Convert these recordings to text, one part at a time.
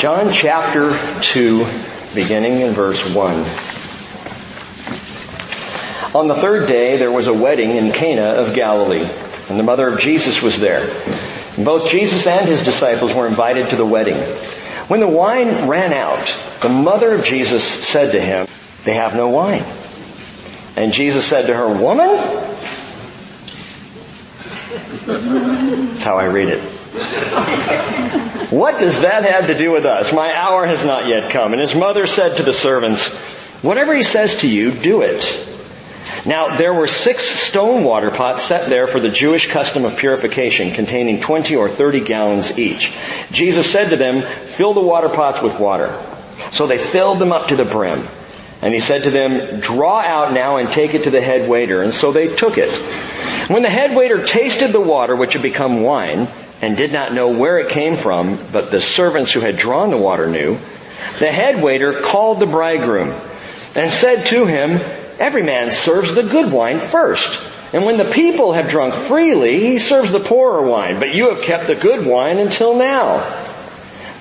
John chapter 2, beginning in verse 1. On the third day, there was a wedding in Cana of Galilee, and the mother of Jesus was there. Both Jesus and his disciples were invited to the wedding. When the wine ran out, the mother of Jesus said to him, They have no wine. And Jesus said to her, Woman? That's how I read it. What does that have to do with us? My hour has not yet come. And his mother said to the servants, Whatever he says to you, do it. Now there were six stone water pots set there for the Jewish custom of purification containing 20 or 30 gallons each. Jesus said to them, fill the water pots with water. So they filled them up to the brim. And he said to them, draw out now and take it to the head waiter. And so they took it. When the head waiter tasted the water which had become wine and did not know where it came from, but the servants who had drawn the water knew, the head waiter called the bridegroom and said to him, Every man serves the good wine first. And when the people have drunk freely, he serves the poorer wine. But you have kept the good wine until now.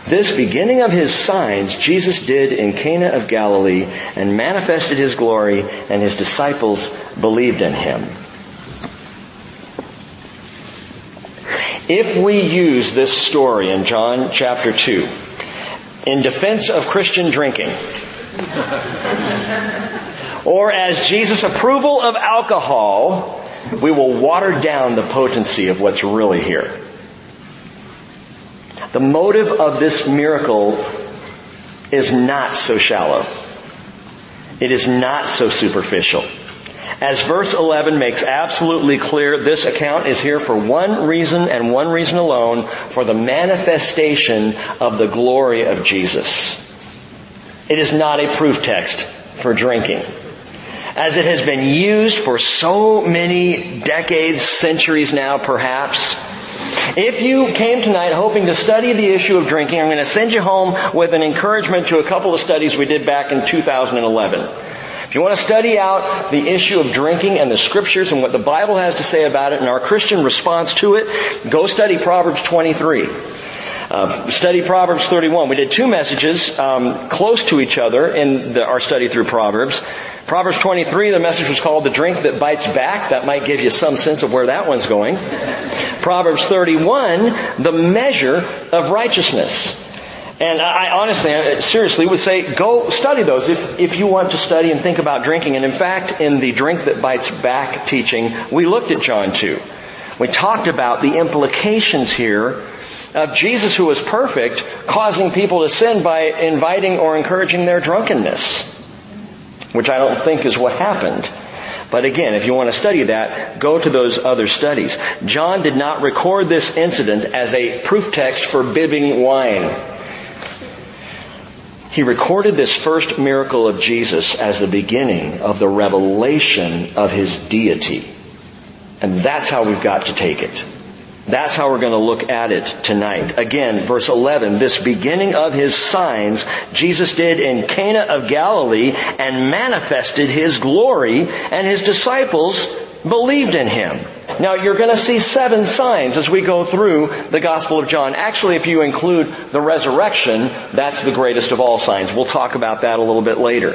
This beginning of his signs Jesus did in Cana of Galilee and manifested his glory and his disciples believed in him. If we use this story in John chapter 2 in defense of Christian drinking, or as Jesus' approval of alcohol, we will water down the potency of what's really here. The motive of this miracle is not so shallow. It is not so superficial. As verse 11 makes absolutely clear, this account is here for one reason and one reason alone, for the manifestation of the glory of Jesus. It is not a proof text for drinking as it has been used for so many decades, centuries now perhaps. If you came tonight hoping to study the issue of drinking, I'm going to send you home with an encouragement to a couple of studies we did back in 2011. If you want to study out the issue of drinking and the scriptures and what the Bible has to say about it and our Christian response to it, go study Proverbs 23. Uh, study Proverbs 31. We did two messages um, close to each other in the, our study through Proverbs. Proverbs 23, the message was called The Drink That Bites Back. That might give you some sense of where that one's going. Proverbs 31, the measure of righteousness. And I honestly, seriously would say, go study those if, if you want to study and think about drinking. And in fact, in the Drink That Bites Back teaching, we looked at John 2. We talked about the implications here of Jesus who was perfect causing people to sin by inviting or encouraging their drunkenness which I don't think is what happened. But again, if you want to study that, go to those other studies. John did not record this incident as a proof text for bibbing wine. He recorded this first miracle of Jesus as the beginning of the revelation of his deity. And that's how we've got to take it. That's how we're going to look at it tonight. Again, verse 11, this beginning of his signs Jesus did in Cana of Galilee and manifested his glory and his disciples believed in him. Now you're going to see seven signs as we go through the Gospel of John. Actually, if you include the resurrection, that's the greatest of all signs. We'll talk about that a little bit later.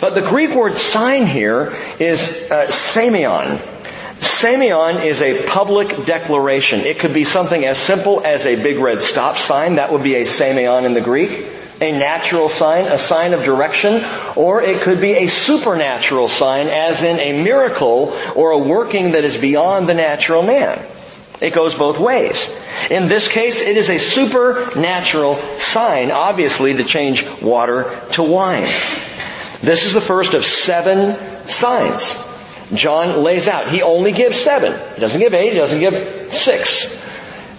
But the Greek word sign here is uh. Semeion is a public declaration. It could be something as simple as a big red stop sign. That would be a semeion in the Greek. A natural sign, a sign of direction, or it could be a supernatural sign as in a miracle or a working that is beyond the natural man. It goes both ways. In this case, it is a supernatural sign, obviously, to change water to wine. This is the first of seven signs. John lays out. He only gives seven. He doesn't give eight, he doesn't give six.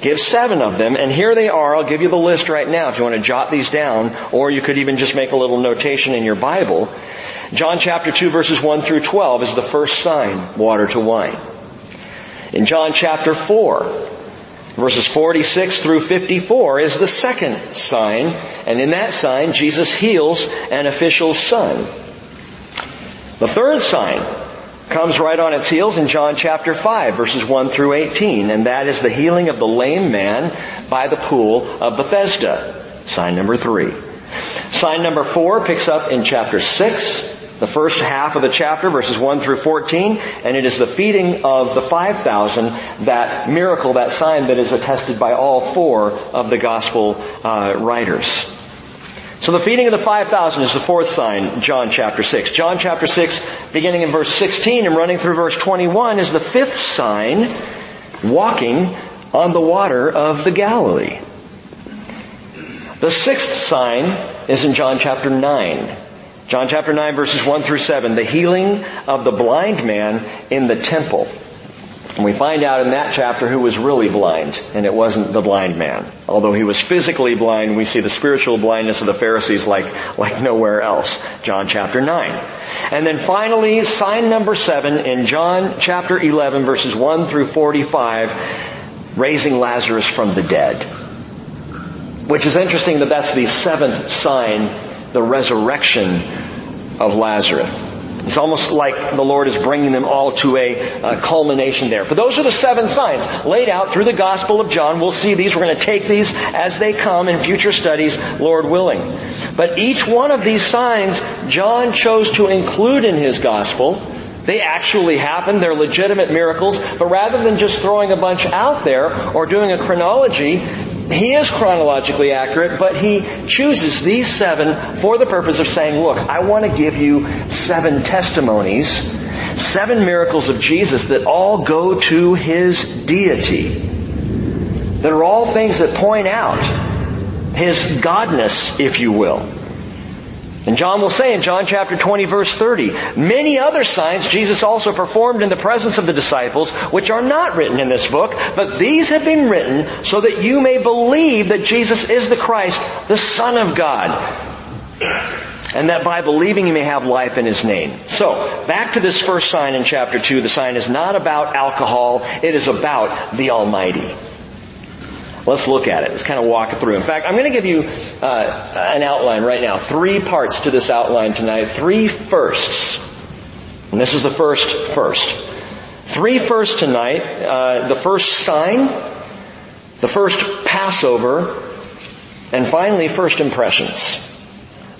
Gives seven of them, and here they are. I'll give you the list right now if you want to jot these down, or you could even just make a little notation in your Bible. John chapter 2 verses 1 through 12 is the first sign, water to wine. In John chapter 4, verses 46 through 54 is the second sign, and in that sign, Jesus heals an official's son. The third sign, comes right on its heels in John chapter 5 verses 1 through 18 and that is the healing of the lame man by the pool of Bethesda. Sign number three. Sign number four picks up in chapter six, the first half of the chapter, verses 1 through 14, and it is the feeding of the 5,000, that miracle, that sign that is attested by all four of the gospel uh, writers. So the feeding of the 5,000 is the fourth sign, John chapter 6. John chapter 6, beginning in verse 16 and running through verse 21, is the fifth sign, walking on the water of the Galilee. The sixth sign is in John chapter 9. John chapter 9 verses 1 through 7, the healing of the blind man in the temple. And we find out in that chapter who was really blind, and it wasn't the blind man. Although he was physically blind, we see the spiritual blindness of the Pharisees like, like nowhere else. John chapter 9. And then finally, sign number 7 in John chapter 11 verses 1 through 45, raising Lazarus from the dead. Which is interesting that that's the seventh sign the resurrection of Lazarus. It's almost like the Lord is bringing them all to a, a, culmination there. But those are the seven signs laid out through the Gospel of John. We'll see these. We're going to take these as they come in future studies, Lord willing. But each one of these signs, John chose to include in his Gospel. They actually happened. They're legitimate miracles. But rather than just throwing a bunch out there or doing a chronology, he is chronologically accurate, but he chooses these seven for the purpose of saying, look, I want to give you seven testimonies, seven miracles of Jesus that all go to his deity. That are all things that point out his godness, if you will. And John will say in John chapter 20 verse 30, many other signs Jesus also performed in the presence of the disciples, which are not written in this book, but these have been written so that you may believe that Jesus is the Christ, the Son of God. And that by believing you may have life in His name. So, back to this first sign in chapter 2. The sign is not about alcohol, it is about the Almighty. Let's look at it. Let's kind of walk through. In fact, I'm going to give you uh, an outline right now. Three parts to this outline tonight. Three firsts. And this is the first first. Three firsts tonight. Uh, the first sign, the first Passover, and finally first impressions.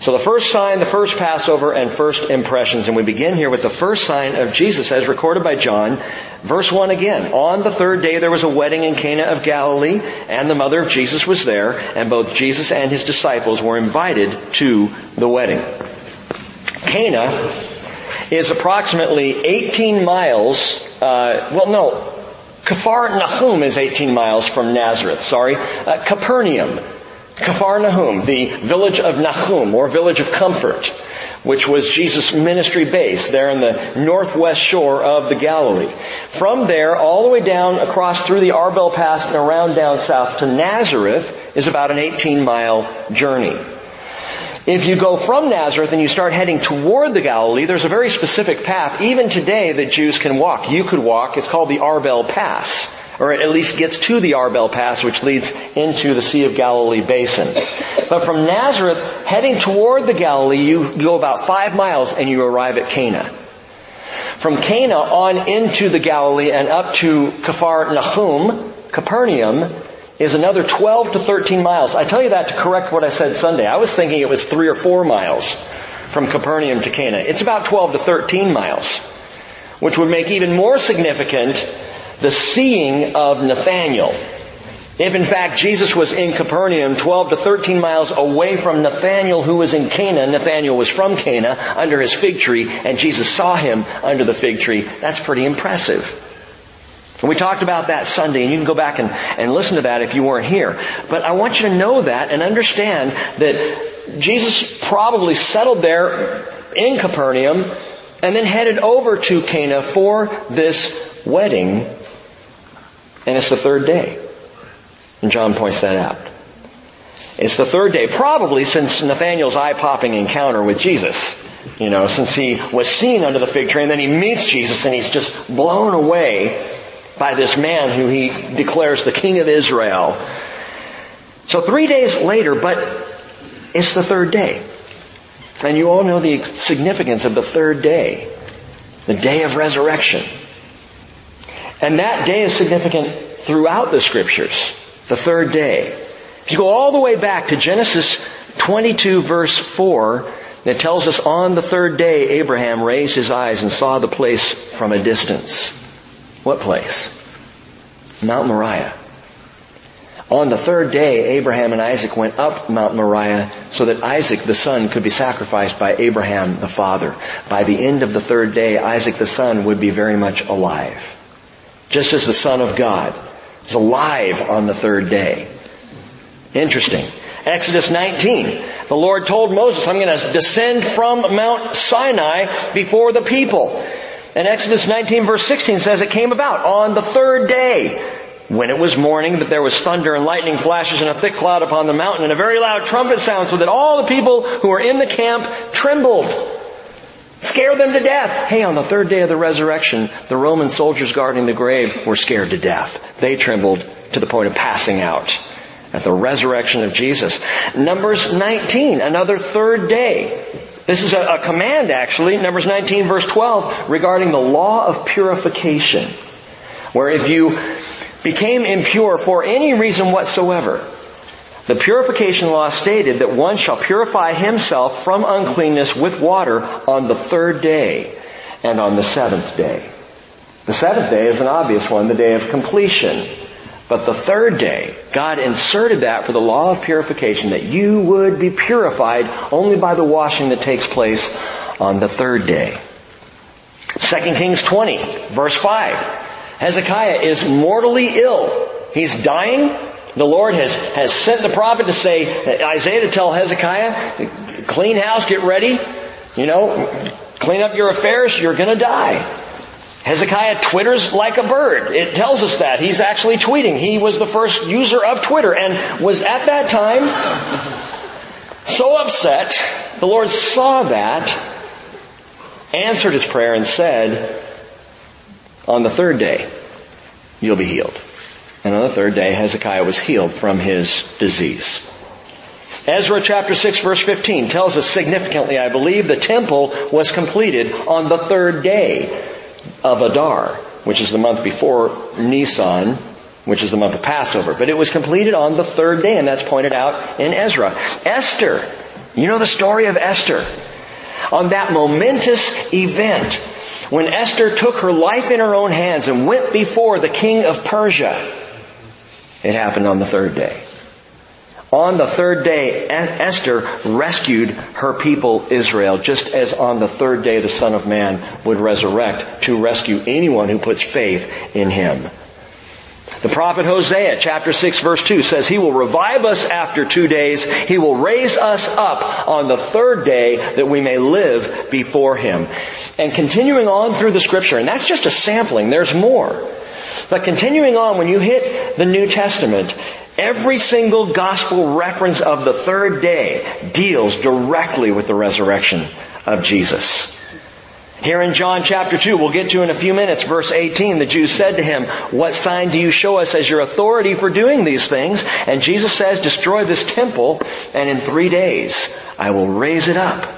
So the first sign, the first Passover, and first impressions. And we begin here with the first sign of Jesus as recorded by John. Verse 1 again. On the third day there was a wedding in Cana of Galilee, and the mother of Jesus was there, and both Jesus and his disciples were invited to the wedding. Cana is approximately 18 miles, uh, well no, Kafar Nahum is 18 miles from Nazareth, sorry. Uh, Capernaum Capharnaum, the village of Nahum, or village of comfort, which was Jesus' ministry base there in the northwest shore of the Galilee. From there, all the way down across through the Arbel Pass and around down south to Nazareth is about an 18 mile journey. If you go from Nazareth and you start heading toward the Galilee, there's a very specific path, even today, that Jews can walk. You could walk. It's called the Arbel Pass or at least gets to the Arbel Pass, which leads into the Sea of Galilee basin. But from Nazareth, heading toward the Galilee, you go about five miles and you arrive at Cana. From Cana on into the Galilee and up to Kafar Nahum, Capernaum, is another 12 to 13 miles. I tell you that to correct what I said Sunday. I was thinking it was three or four miles from Capernaum to Cana. It's about 12 to 13 miles, which would make even more significant the seeing of Nathanael. If in fact Jesus was in Capernaum, 12 to 13 miles away from Nathanael who was in Cana, Nathanael was from Cana under his fig tree, and Jesus saw him under the fig tree, that's pretty impressive. And we talked about that Sunday, and you can go back and, and listen to that if you weren't here. But I want you to know that and understand that Jesus probably settled there in Capernaum and then headed over to Cana for this wedding and it's the third day. And John points that out. It's the third day, probably since Nathaniel's eye-popping encounter with Jesus. You know, since he was seen under the fig tree and then he meets Jesus and he's just blown away by this man who he declares the King of Israel. So three days later, but it's the third day. And you all know the significance of the third day. The day of resurrection. And that day is significant throughout the scriptures. The third day. If you go all the way back to Genesis 22 verse 4, it tells us on the third day Abraham raised his eyes and saw the place from a distance. What place? Mount Moriah. On the third day, Abraham and Isaac went up Mount Moriah so that Isaac the son could be sacrificed by Abraham the father. By the end of the third day, Isaac the son would be very much alive. Just as the son of God is alive on the third day. Interesting. Exodus 19. The Lord told Moses, I'm going to descend from Mount Sinai before the people. And Exodus 19 verse 16 says it came about on the third day when it was morning that there was thunder and lightning flashes and a thick cloud upon the mountain and a very loud trumpet sound so that all the people who were in the camp trembled. Scared them to death. Hey, on the third day of the resurrection, the Roman soldiers guarding the grave were scared to death. They trembled to the point of passing out at the resurrection of Jesus. Numbers 19, another third day. This is a, a, command actually, Numbers 19 verse 12, regarding the law of purification. Where if you became impure for any reason whatsoever, the purification law stated that one shall purify himself from uncleanness with water on the third day and on the seventh day. The seventh day is an obvious one, the day of completion. But the third day, God inserted that for the law of purification that you would be purified only by the washing that takes place on the third day. 2 Kings 20, verse 5. Hezekiah is mortally ill. He's dying. The Lord has, has sent the prophet to say, Isaiah to tell Hezekiah, clean house, get ready. You know, clean up your affairs, you're gonna die. Hezekiah twitters like a bird. It tells us that. He's actually tweeting. He was the first user of Twitter and was at that time so upset. The Lord saw that, answered his prayer and said, on the third day, you'll be healed. And on the third day, Hezekiah was healed from his disease. Ezra chapter 6 verse 15 tells us significantly, I believe, the temple was completed on the third day of Adar, which is the month before Nisan, which is the month of Passover. But it was completed on the third day, and that's pointed out in Ezra. Esther, you know the story of Esther. On that momentous event, when Esther took her life in her own hands and went before the king of Persia, it happened on the third day. On the third day, Esther rescued her people Israel, just as on the third day the Son of Man would resurrect to rescue anyone who puts faith in Him. The prophet Hosea, chapter 6 verse 2 says, He will revive us after two days. He will raise us up on the third day that we may live before Him. And continuing on through the scripture, and that's just a sampling, there's more. But continuing on, when you hit the New Testament, every single gospel reference of the third day deals directly with the resurrection of Jesus. Here in John chapter 2, we'll get to in a few minutes, verse 18, the Jews said to him, What sign do you show us as your authority for doing these things? And Jesus says, Destroy this temple, and in three days I will raise it up.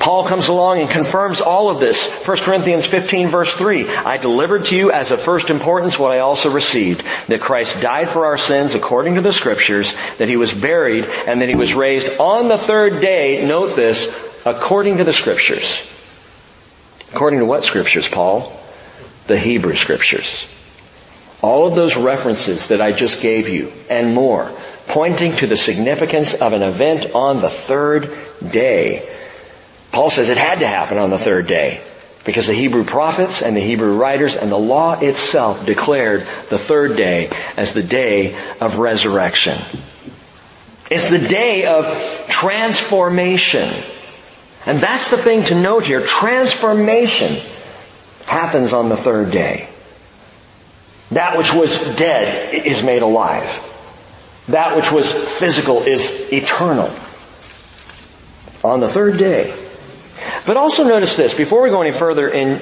Paul comes along and confirms all of this. 1 Corinthians 15 verse 3. I delivered to you as of first importance what I also received. That Christ died for our sins according to the scriptures, that he was buried, and that he was raised on the third day, note this, according to the scriptures. According to what scriptures, Paul? The Hebrew scriptures. All of those references that I just gave you, and more, pointing to the significance of an event on the third day Paul says it had to happen on the third day because the Hebrew prophets and the Hebrew writers and the law itself declared the third day as the day of resurrection. It's the day of transformation. And that's the thing to note here. Transformation happens on the third day. That which was dead is made alive. That which was physical is eternal. On the third day, but also notice this, before we go any further in,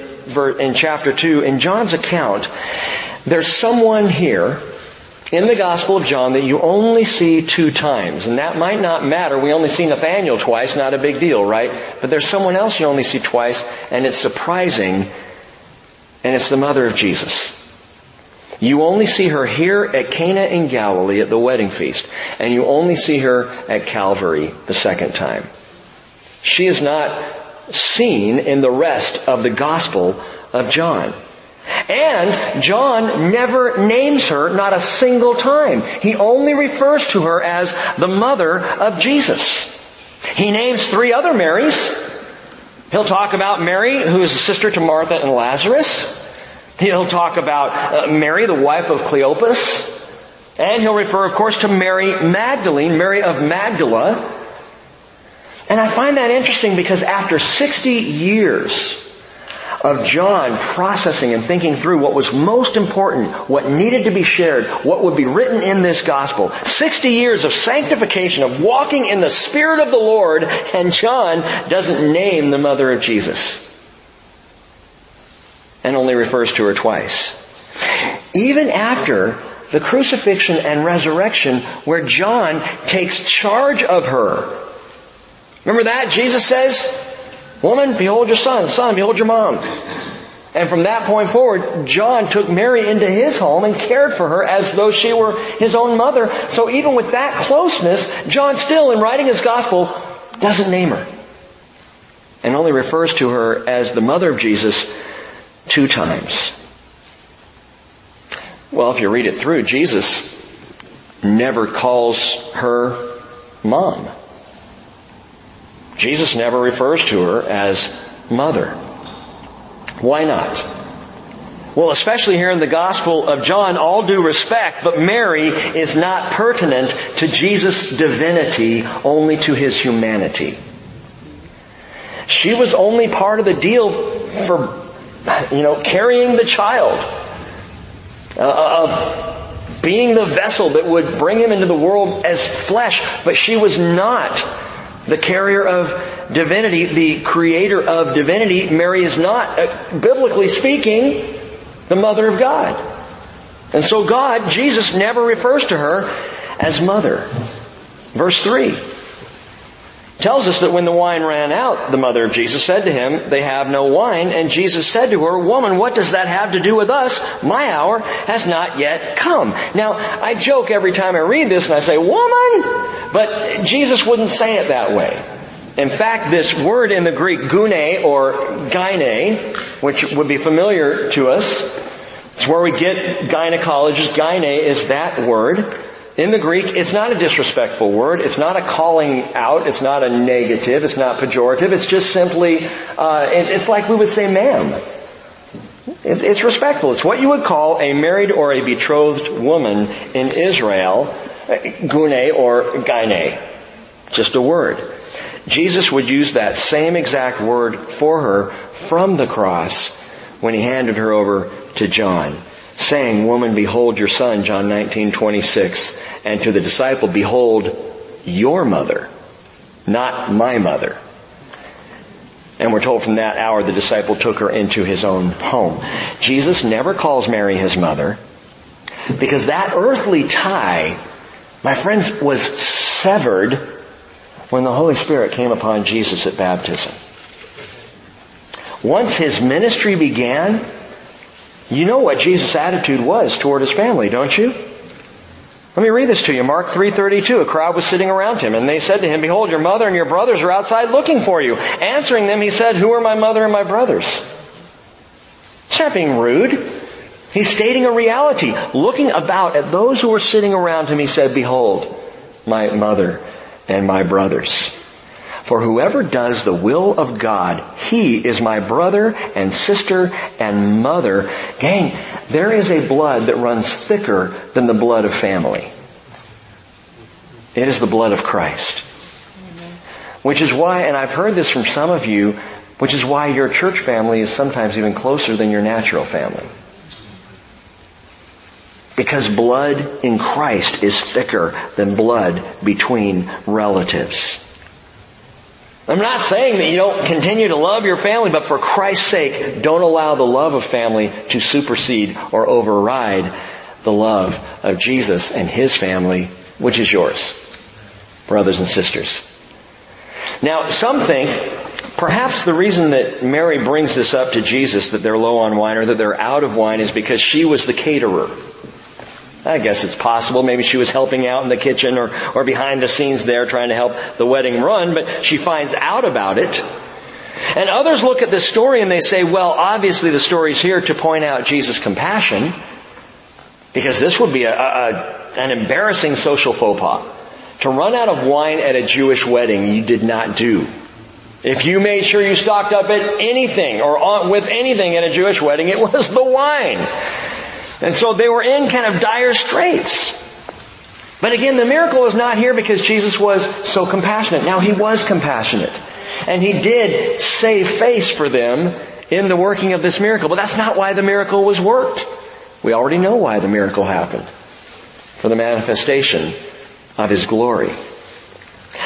in chapter 2, in John's account, there's someone here in the Gospel of John that you only see two times. And that might not matter. We only see Nathaniel twice, not a big deal, right? But there's someone else you only see twice, and it's surprising, and it's the mother of Jesus. You only see her here at Cana in Galilee at the wedding feast, and you only see her at Calvary the second time. She is not seen in the rest of the Gospel of John. And John never names her, not a single time. He only refers to her as the mother of Jesus. He names three other Marys. He'll talk about Mary, who is a sister to Martha and Lazarus. He'll talk about uh, Mary, the wife of Cleopas. And he'll refer, of course, to Mary Magdalene, Mary of Magdala. And I find that interesting because after 60 years of John processing and thinking through what was most important, what needed to be shared, what would be written in this gospel. 60 years of sanctification, of walking in the Spirit of the Lord, and John doesn't name the mother of Jesus. And only refers to her twice. Even after the crucifixion and resurrection where John takes charge of her. Remember that? Jesus says, Woman, behold your son. Son, behold your mom. And from that point forward, John took Mary into his home and cared for her as though she were his own mother. So even with that closeness, John still, in writing his gospel, doesn't name her. And only refers to her as the mother of Jesus two times. Well, if you read it through, Jesus never calls her mom. Jesus never refers to her as mother. Why not? Well, especially here in the Gospel of John, all due respect, but Mary is not pertinent to Jesus' divinity, only to his humanity. She was only part of the deal for, you know, carrying the child, uh, of being the vessel that would bring him into the world as flesh, but she was not the carrier of divinity, the creator of divinity. Mary is not, uh, biblically speaking, the mother of God. And so God, Jesus, never refers to her as mother. Verse 3 tells us that when the wine ran out, the mother of Jesus said to him, they have no wine. And Jesus said to her, woman, what does that have to do with us? My hour has not yet come. Now, I joke every time I read this and I say, woman! But Jesus wouldn't say it that way. In fact, this word in the Greek, gune or gyne, which would be familiar to us, it's where we get gynecologists. Gyne is that word. In the Greek, it's not a disrespectful word. It's not a calling out. It's not a negative. It's not pejorative. It's just simply, uh, it, it's like we would say ma'am. It, it's respectful. It's what you would call a married or a betrothed woman in Israel, gune or gyne. Just a word. Jesus would use that same exact word for her from the cross when he handed her over to John saying, Woman, behold your son, John 19, 26. And to the disciple, behold your mother, not my mother. And we're told from that hour the disciple took her into his own home. Jesus never calls Mary his mother because that earthly tie, my friends, was severed when the Holy Spirit came upon Jesus at baptism. Once his ministry began, you know what Jesus' attitude was toward his family, don't you? Let me read this to you. Mark 3.32. A crowd was sitting around him and they said to him, Behold, your mother and your brothers are outside looking for you. Answering them, he said, Who are my mother and my brothers? He's not being rude. He's stating a reality. Looking about at those who were sitting around him, he said, Behold, my mother and my brothers. For whoever does the will of God, he is my brother and sister and mother. Gang, there is a blood that runs thicker than the blood of family. It is the blood of Christ. Which is why, and I've heard this from some of you, which is why your church family is sometimes even closer than your natural family. Because blood in Christ is thicker than blood between relatives. I'm not saying that you don't continue to love your family, but for Christ's sake, don't allow the love of family to supersede or override the love of Jesus and His family, which is yours, brothers and sisters. Now, some think Perhaps the reason that Mary brings this up to Jesus that they're low on wine or that they're out of wine is because she was the caterer. I guess it's possible. Maybe she was helping out in the kitchen or, or behind the scenes there trying to help the wedding run, but she finds out about it. And others look at this story and they say, well, obviously the story's here to point out Jesus' compassion, because this would be a, a, an embarrassing social faux pas. To run out of wine at a Jewish wedding you did not do. If you made sure you stocked up at anything or with anything at a Jewish wedding, it was the wine. And so they were in kind of dire straits. But again, the miracle is not here because Jesus was so compassionate. Now, He was compassionate. And He did save face for them in the working of this miracle. But that's not why the miracle was worked. We already know why the miracle happened. For the manifestation of His glory.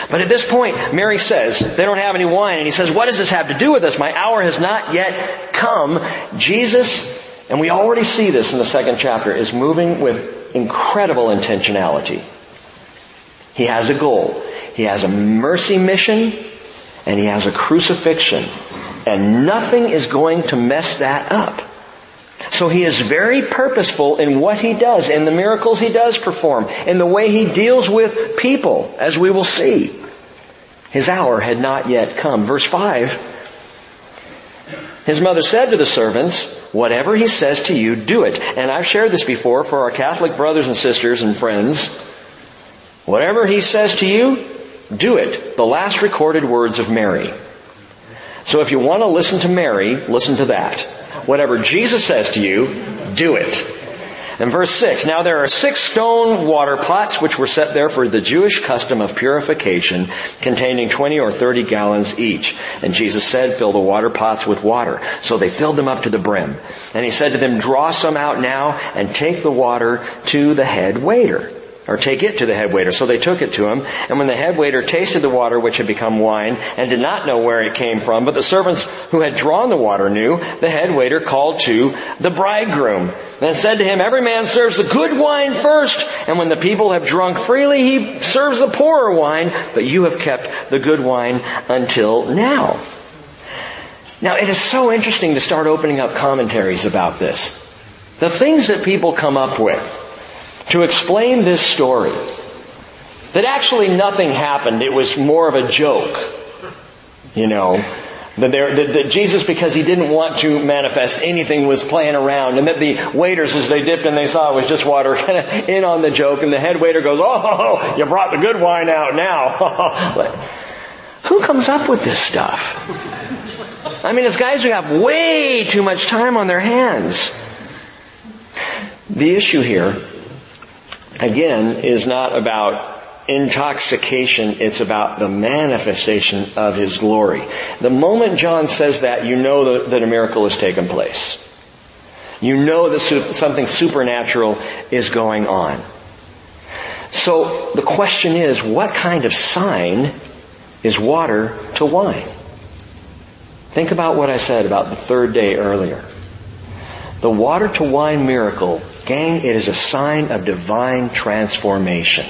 But at this point, Mary says, they don't have any wine. And he says, what does this have to do with us? My hour has not yet come. Jesus and we already see this in the second chapter, is moving with incredible intentionality. He has a goal. He has a mercy mission and he has a crucifixion. And nothing is going to mess that up. So he is very purposeful in what he does, in the miracles he does perform, in the way he deals with people, as we will see. His hour had not yet come. Verse 5 his mother said to the servants, whatever he says to you, do it. And I've shared this before for our Catholic brothers and sisters and friends. Whatever he says to you, do it. The last recorded words of Mary. So if you want to listen to Mary, listen to that. Whatever Jesus says to you, do it. And verse 6, now there are six stone water pots which were set there for the Jewish custom of purification, containing 20 or 30 gallons each. And Jesus said, fill the water pots with water. So they filled them up to the brim. And he said to them, draw some out now and take the water to the head waiter or take it to the head waiter. So they took it to him, and when the head waiter tasted the water which had become wine, and did not know where it came from, but the servants who had drawn the water knew, the head waiter called to the bridegroom, and said to him, Every man serves the good wine first, and when the people have drunk freely, he serves the poorer wine, but you have kept the good wine until now. Now it is so interesting to start opening up commentaries about this. The things that people come up with to explain this story. That actually nothing happened. It was more of a joke. You know, that, there, that, that, Jesus, because he didn't want to manifest anything, was playing around, and that the waiters, as they dipped and they saw it was just water, kind of in on the joke, and the head waiter goes, "Oh, you brought the good wine out now." who comes up with this stuff? I mean, it's guys who have way too much time on their hands. The issue here again, is not about intoxication, it's about the manifestation of His glory. The moment John says that, you know that a miracle has taken place. You know that something supernatural is going on. So the question is, what kind of sign is water to wine? Think about what I said about the third day earlier. The water to wine miracle Gang, it is a sign of divine transformation.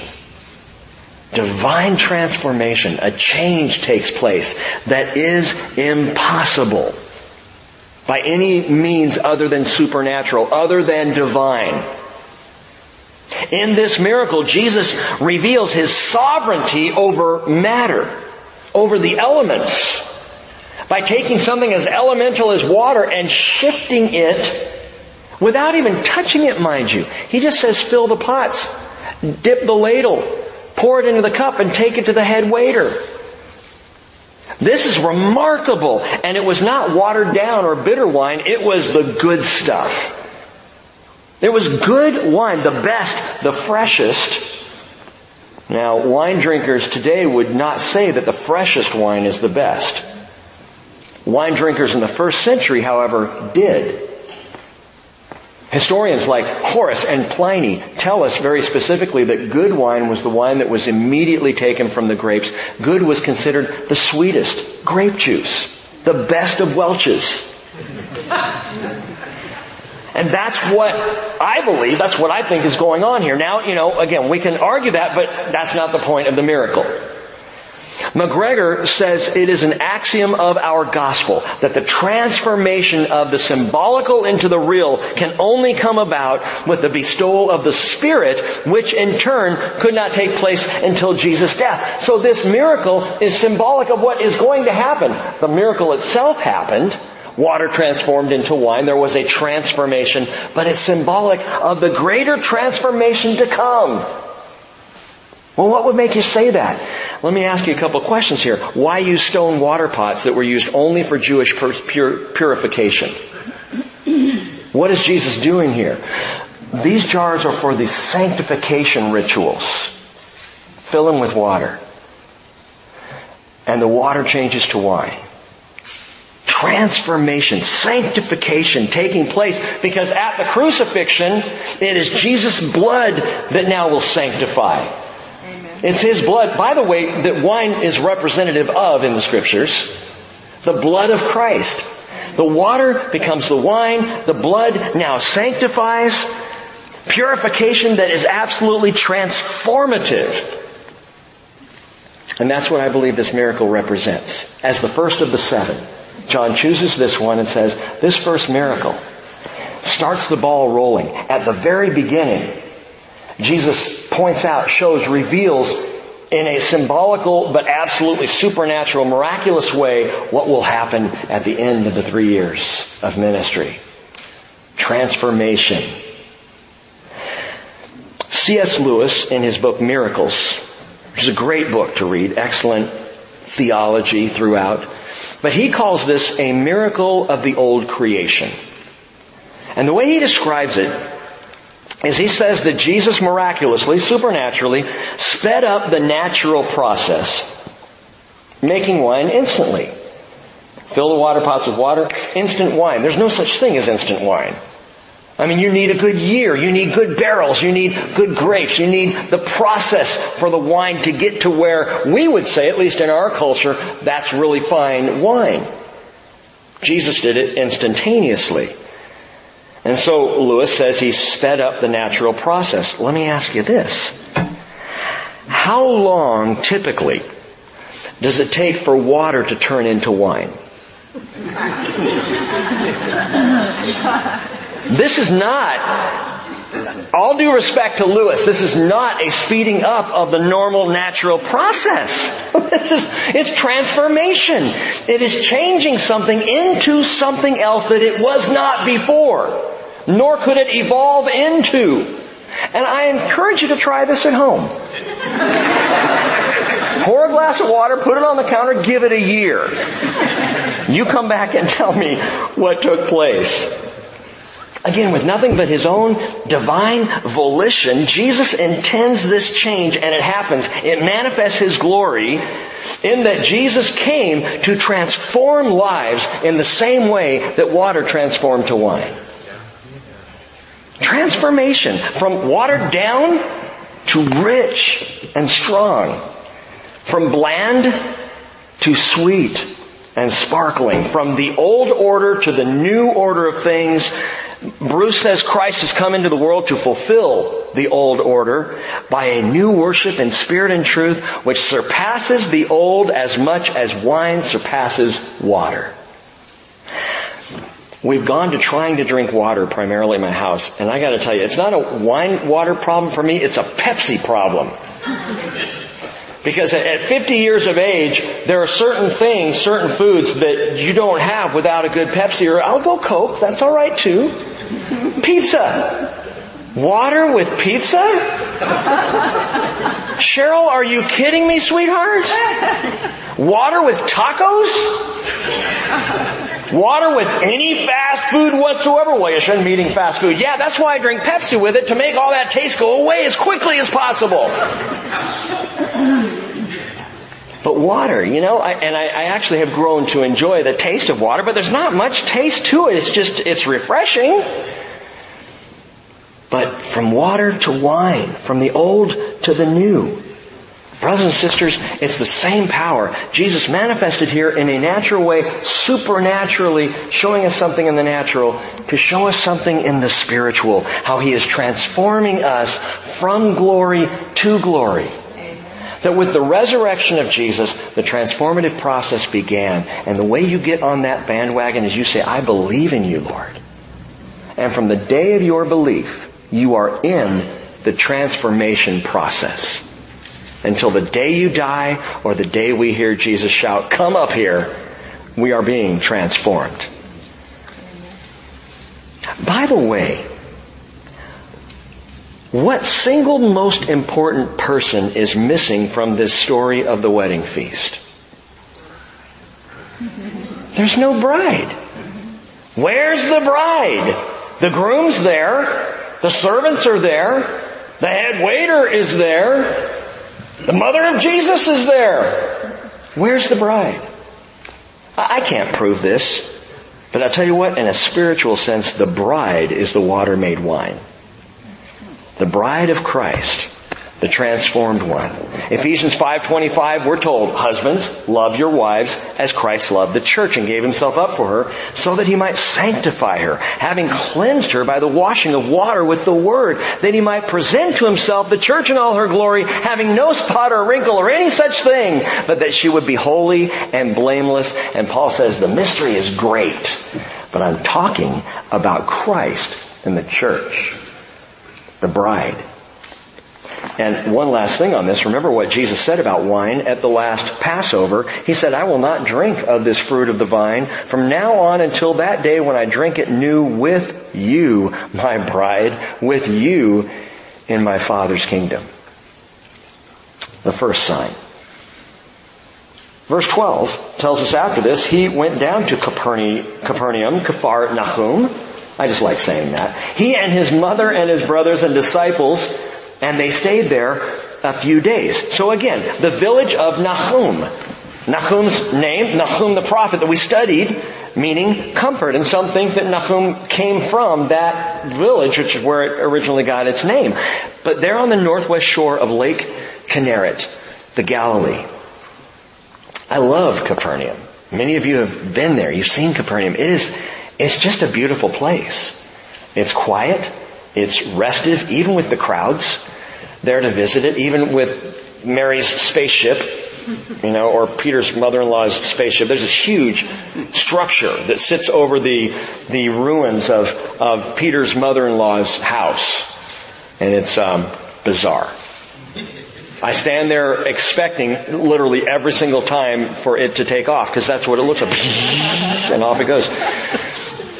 Divine transformation, a change takes place that is impossible by any means other than supernatural, other than divine. In this miracle, Jesus reveals His sovereignty over matter, over the elements, by taking something as elemental as water and shifting it Without even touching it, mind you. He just says fill the pots, dip the ladle, pour it into the cup and take it to the head waiter. This is remarkable. And it was not watered down or bitter wine, it was the good stuff. It was good wine, the best, the freshest. Now, wine drinkers today would not say that the freshest wine is the best. Wine drinkers in the first century, however, did. Historians like Horace and Pliny tell us very specifically that good wine was the wine that was immediately taken from the grapes. Good was considered the sweetest grape juice, the best of Welch's. And that's what I believe, that's what I think is going on here. Now, you know, again, we can argue that, but that's not the point of the miracle. McGregor says it is an axiom of our gospel that the transformation of the symbolical into the real can only come about with the bestowal of the Spirit, which in turn could not take place until Jesus' death. So this miracle is symbolic of what is going to happen. The miracle itself happened. Water transformed into wine. There was a transformation, but it's symbolic of the greater transformation to come. Well, what would make you say that? Let me ask you a couple questions here. Why use stone water pots that were used only for Jewish pur- purification? What is Jesus doing here? These jars are for the sanctification rituals. Fill them with water. And the water changes to wine. Transformation, sanctification taking place because at the crucifixion, it is Jesus' blood that now will sanctify. It's His blood, by the way, that wine is representative of in the scriptures. The blood of Christ. The water becomes the wine. The blood now sanctifies. Purification that is absolutely transformative. And that's what I believe this miracle represents. As the first of the seven. John chooses this one and says, this first miracle starts the ball rolling. At the very beginning, Jesus points out, shows, reveals in a symbolical but absolutely supernatural, miraculous way what will happen at the end of the three years of ministry. Transformation. C.S. Lewis, in his book Miracles, which is a great book to read, excellent theology throughout, but he calls this a miracle of the old creation. And the way he describes it is he says that Jesus miraculously, supernaturally, sped up the natural process, making wine instantly. Fill the water pots with water, instant wine. There's no such thing as instant wine. I mean, you need a good year. You need good barrels. You need good grapes. You need the process for the wine to get to where we would say, at least in our culture, that's really fine wine. Jesus did it instantaneously. And so Lewis says he sped up the natural process. Let me ask you this. How long typically does it take for water to turn into wine? this is not all due respect to Lewis, this is not a speeding up of the normal natural process. This is, it's transformation. It is changing something into something else that it was not before nor could it evolve into. And I encourage you to try this at home. Pour a glass of water, put it on the counter, give it a year. You come back and tell me what took place. Again, with nothing but His own divine volition, Jesus intends this change and it happens. It manifests His glory in that Jesus came to transform lives in the same way that water transformed to wine. Transformation from watered down to rich and strong. From bland to sweet and sparkling. From the old order to the new order of things. Bruce says Christ has come into the world to fulfill the old order by a new worship in spirit and truth which surpasses the old as much as wine surpasses water. We've gone to trying to drink water primarily in my house, and I gotta tell you, it's not a wine water problem for me, it's a Pepsi problem. Because at 50 years of age, there are certain things, certain foods that you don't have without a good Pepsi, or I'll go Coke, that's alright too. Pizza. Water with pizza? Cheryl, are you kidding me, sweetheart? Water with tacos? Water with any fast food whatsoever. Well, you shouldn't be eating fast food. Yeah, that's why I drink Pepsi with it to make all that taste go away as quickly as possible. But water, you know, I, and I, I actually have grown to enjoy the taste of water, but there's not much taste to it. It's just, it's refreshing. But from water to wine, from the old to the new. Brothers and sisters, it's the same power. Jesus manifested here in a natural way, supernaturally, showing us something in the natural to show us something in the spiritual. How He is transforming us from glory to glory. That with the resurrection of Jesus, the transformative process began. And the way you get on that bandwagon is you say, I believe in you, Lord. And from the day of your belief, you are in the transformation process. Until the day you die or the day we hear Jesus shout, come up here, we are being transformed. By the way, what single most important person is missing from this story of the wedding feast? There's no bride. Where's the bride? The groom's there. The servants are there. The head waiter is there. The mother of Jesus is there. Where's the bride? I can't prove this, but I'll tell you what, in a spiritual sense, the bride is the water made wine. The bride of Christ the transformed one. Ephesians 5:25 we're told, husbands, love your wives as Christ loved the church and gave himself up for her so that he might sanctify her, having cleansed her by the washing of water with the word, that he might present to himself the church in all her glory, having no spot or wrinkle or any such thing, but that she would be holy and blameless. And Paul says the mystery is great, but I'm talking about Christ and the church, the bride. And one last thing on this, remember what Jesus said about wine at the last Passover. He said, I will not drink of this fruit of the vine from now on until that day when I drink it new with you, my bride, with you in my Father's kingdom. The first sign. Verse 12 tells us after this, he went down to Capernaum, Kafar Nahum. I just like saying that. He and his mother and his brothers and disciples and they stayed there a few days. So again, the village of Nahum. Nahum's name, Nahum the prophet that we studied, meaning comfort. And some think that Nahum came from that village, which is where it originally got its name. But they're on the northwest shore of Lake Kinneret, the Galilee. I love Capernaum. Many of you have been there. You've seen Capernaum. It is, it's just a beautiful place. It's quiet. It's restive, even with the crowds there to visit it, even with Mary's spaceship, you know, or Peter's mother-in-law's spaceship. There's this huge structure that sits over the, the ruins of, of Peter's mother-in-law's house. And it's, um, bizarre. I stand there expecting literally every single time for it to take off because that's what it looks like. And off it goes.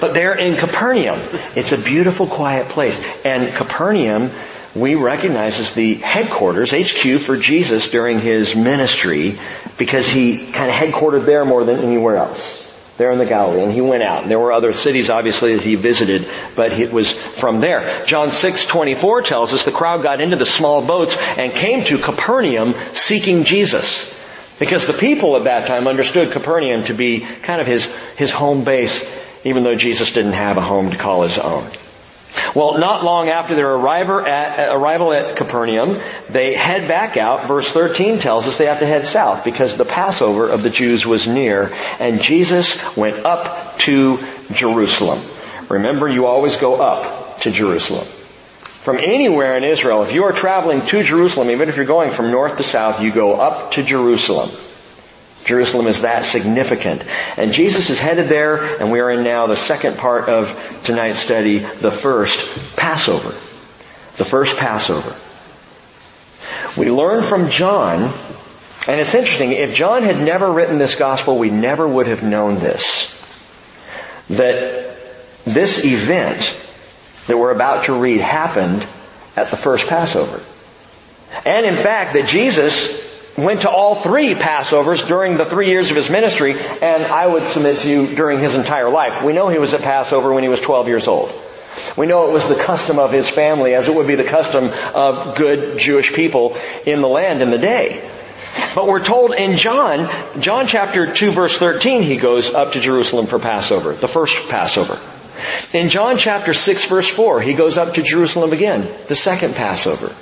But they're in Capernaum. It's a beautiful, quiet place. And Capernaum we recognize as the headquarters, HQ for Jesus during his ministry because he kind of headquartered there more than anywhere else. There in the Galilee. And he went out. And There were other cities obviously that he visited, but it was from there. John 6, 24 tells us the crowd got into the small boats and came to Capernaum seeking Jesus. Because the people at that time understood Capernaum to be kind of his, his home base, even though Jesus didn't have a home to call his own. Well, not long after their arrival at, arrival at Capernaum, they head back out. Verse 13 tells us they have to head south because the Passover of the Jews was near and Jesus went up to Jerusalem. Remember, you always go up to Jerusalem. From anywhere in Israel, if you are traveling to Jerusalem, even if you're going from north to south, you go up to Jerusalem. Jerusalem is that significant. And Jesus is headed there, and we are in now the second part of tonight's study, the first Passover. The first Passover. We learn from John, and it's interesting, if John had never written this gospel, we never would have known this. That this event that we're about to read happened at the first Passover. And in fact, that Jesus went to all three Passovers during the three years of his ministry, and I would submit to you during his entire life. We know he was at Passover when he was 12 years old. We know it was the custom of his family, as it would be the custom of good Jewish people in the land in the day. But we're told in John, John chapter 2 verse 13, he goes up to Jerusalem for Passover, the first Passover. In John chapter 6 verse 4, he goes up to Jerusalem again, the second Passover.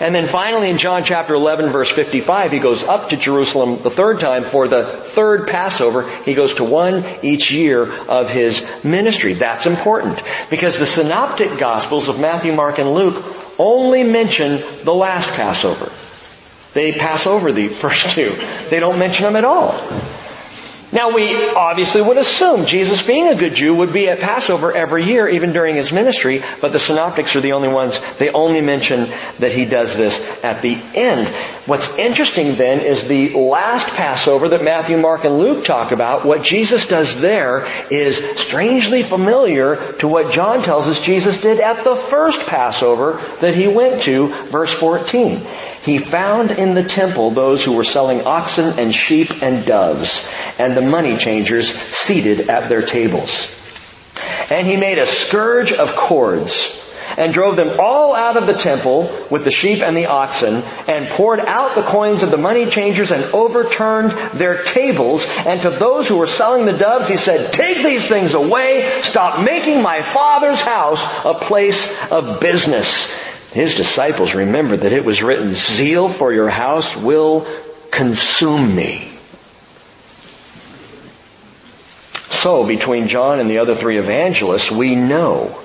And then finally in John chapter 11 verse 55, he goes up to Jerusalem the third time for the third Passover. He goes to one each year of his ministry. That's important because the synoptic gospels of Matthew, Mark, and Luke only mention the last Passover. They pass over the first two. They don't mention them at all. Now we obviously would assume Jesus being a good Jew would be at Passover every year, even during his ministry, but the synoptics are the only ones, they only mention that he does this at the end. What's interesting then is the last Passover that Matthew, Mark, and Luke talk about, what Jesus does there is strangely familiar to what John tells us Jesus did at the first Passover that he went to, verse 14. He found in the temple those who were selling oxen and sheep and doves, and the money changers seated at their tables. And he made a scourge of cords, and drove them all out of the temple with the sheep and the oxen, and poured out the coins of the money changers and overturned their tables. And to those who were selling the doves, he said, take these things away, stop making my father's house a place of business. His disciples remembered that it was written, zeal for your house will consume me. So between John and the other three evangelists, we know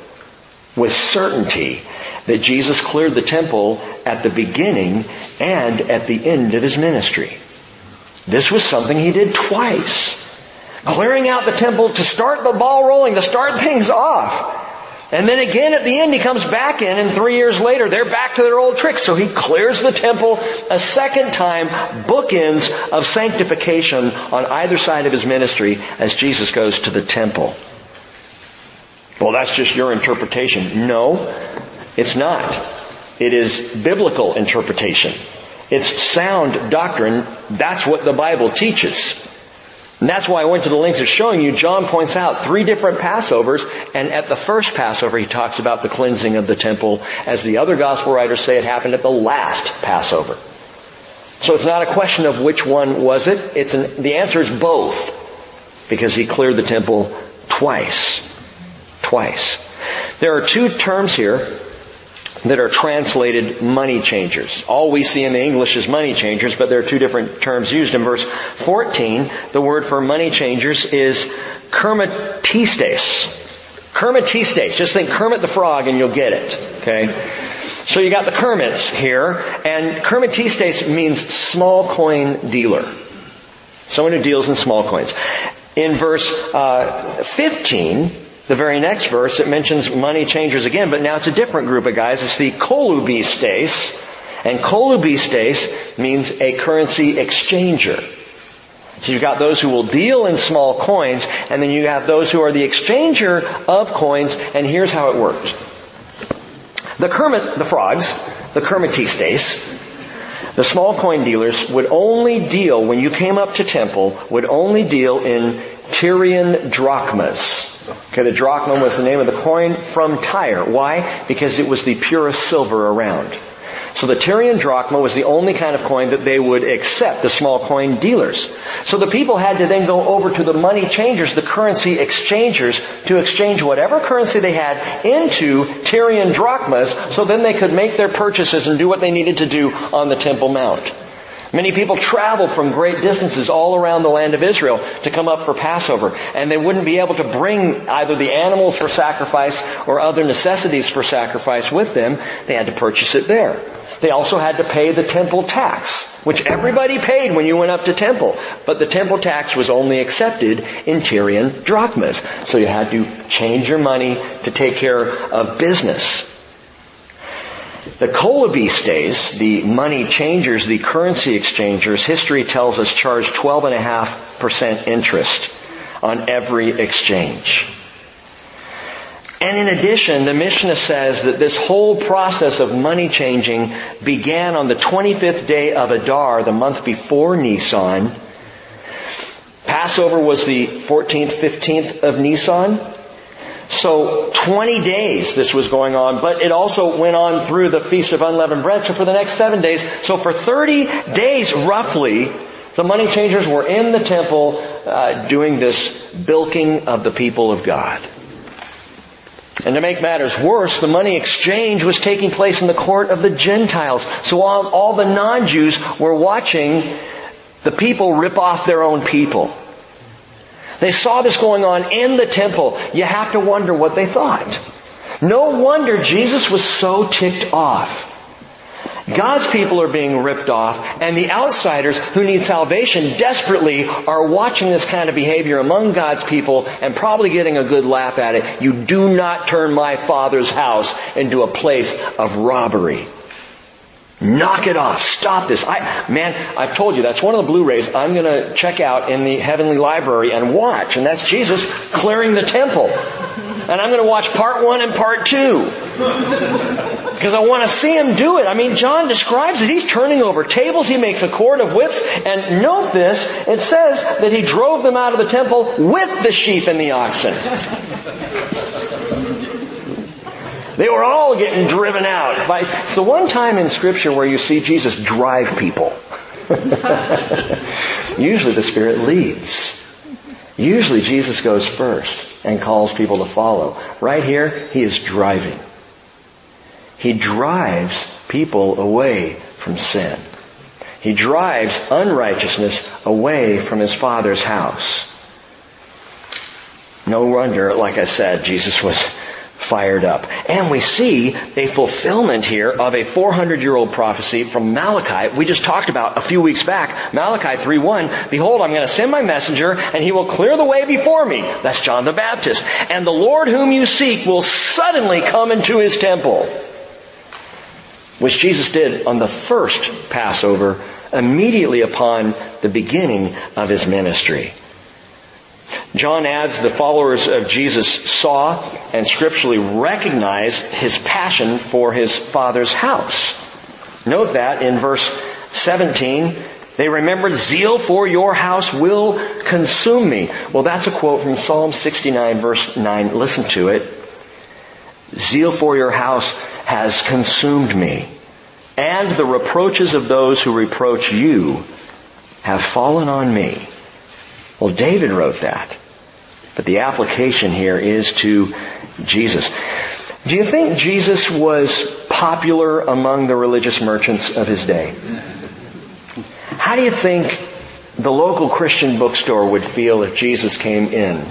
with certainty that Jesus cleared the temple at the beginning and at the end of his ministry. This was something he did twice. Clearing out the temple to start the ball rolling, to start things off. And then again at the end he comes back in and three years later they're back to their old tricks. So he clears the temple a second time, bookends of sanctification on either side of his ministry as Jesus goes to the temple. Well, that's just your interpretation. No, it's not. It is biblical interpretation. It's sound doctrine. That's what the Bible teaches. And that's why I went to the lengths of showing you, John points out three different Passovers, and at the first Passover he talks about the cleansing of the temple, as the other gospel writers say it happened at the last Passover. So it's not a question of which one was it, it's an, the answer is both, because he cleared the temple twice. Twice. There are two terms here that are translated money changers. All we see in the English is money changers, but there are two different terms used. In verse 14, the word for money changers is kermatistes. Kermatistes. Just think Kermit the Frog and you'll get it. Okay? So you got the Kermits here, and kermatistes means small coin dealer. Someone who deals in small coins. In verse uh, 15, the very next verse, it mentions money changers again, but now it's a different group of guys. It's the kolubistes. And kolubistes means a currency exchanger. So you've got those who will deal in small coins, and then you have those who are the exchanger of coins, and here's how it works. The Kermit, the frogs, the Kermitistes, the small coin dealers would only deal, when you came up to temple, would only deal in Tyrian drachmas. Okay, the drachma was the name of the coin from Tyre. Why? Because it was the purest silver around. So the Tyrian drachma was the only kind of coin that they would accept, the small coin dealers. So the people had to then go over to the money changers, the currency exchangers, to exchange whatever currency they had into Tyrian drachmas, so then they could make their purchases and do what they needed to do on the Temple Mount. Many people traveled from great distances all around the land of Israel to come up for Passover, and they wouldn't be able to bring either the animals for sacrifice or other necessities for sacrifice with them. They had to purchase it there. They also had to pay the temple tax, which everybody paid when you went up to temple. But the temple tax was only accepted in Tyrian drachmas. So you had to change your money to take care of business. The kolubistes, the money changers, the currency exchangers, history tells us charge 12.5% interest on every exchange. And in addition, the Mishnah says that this whole process of money changing began on the 25th day of Adar, the month before Nisan. Passover was the 14th, 15th of Nisan. So 20 days this was going on, but it also went on through the Feast of Unleavened Bread. So for the next seven days, so for 30 days roughly, the money changers were in the temple uh, doing this bilking of the people of God. And to make matters worse, the money exchange was taking place in the court of the Gentiles. So all, all the non-Jews were watching the people rip off their own people. They saw this going on in the temple. You have to wonder what they thought. No wonder Jesus was so ticked off. God's people are being ripped off, and the outsiders who need salvation desperately are watching this kind of behavior among God's people and probably getting a good laugh at it. You do not turn my father's house into a place of robbery. Knock it off. Stop this. I, man, I've told you, that's one of the Blu-rays I'm gonna check out in the Heavenly Library and watch, and that's Jesus clearing the temple. And I'm gonna watch part one and part two. Because I want to see him do it. I mean, John describes it. He's turning over tables. He makes a cord of whips. And note this, it says that he drove them out of the temple with the sheep and the oxen. They were all getting driven out. By, it's the one time in scripture where you see Jesus drive people. Usually the Spirit leads. Usually Jesus goes first and calls people to follow. Right here, He is driving. He drives people away from sin. He drives unrighteousness away from His Father's house. No wonder, like I said, Jesus was fired up. And we see a fulfillment here of a 400 year old prophecy from Malachi we just talked about a few weeks back. Malachi 3.1, Behold, I'm going to send my messenger and he will clear the way before me. That's John the Baptist. And the Lord whom you seek will suddenly come into his temple. Which Jesus did on the first Passover immediately upon the beginning of his ministry. John adds the followers of Jesus saw and scripturally recognized his passion for his Father's house. Note that in verse 17, they remembered zeal for your house will consume me. Well, that's a quote from Psalm 69 verse 9. Listen to it. Zeal for your house has consumed me. And the reproaches of those who reproach you have fallen on me. Well, David wrote that. But the application here is to Jesus. Do you think Jesus was popular among the religious merchants of his day? How do you think the local Christian bookstore would feel if Jesus came in?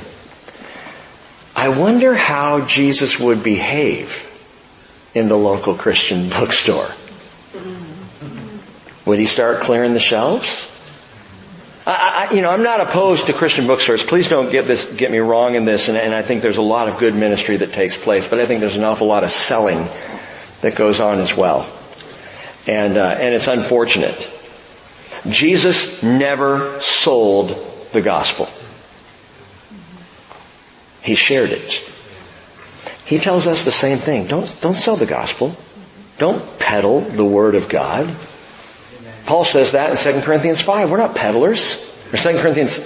I wonder how Jesus would behave in the local Christian bookstore. Would he start clearing the shelves? I, I, you know, I'm not opposed to Christian bookstores. Please don't get this, get me wrong in this, and, and I think there's a lot of good ministry that takes place, but I think there's an awful lot of selling that goes on as well. And, uh, and it's unfortunate. Jesus never sold the gospel. He shared it. He tells us the same thing. Don't, don't sell the gospel. Don't peddle the word of God. Paul says that in 2 Corinthians 5. We're not peddlers. Or 2 Corinthians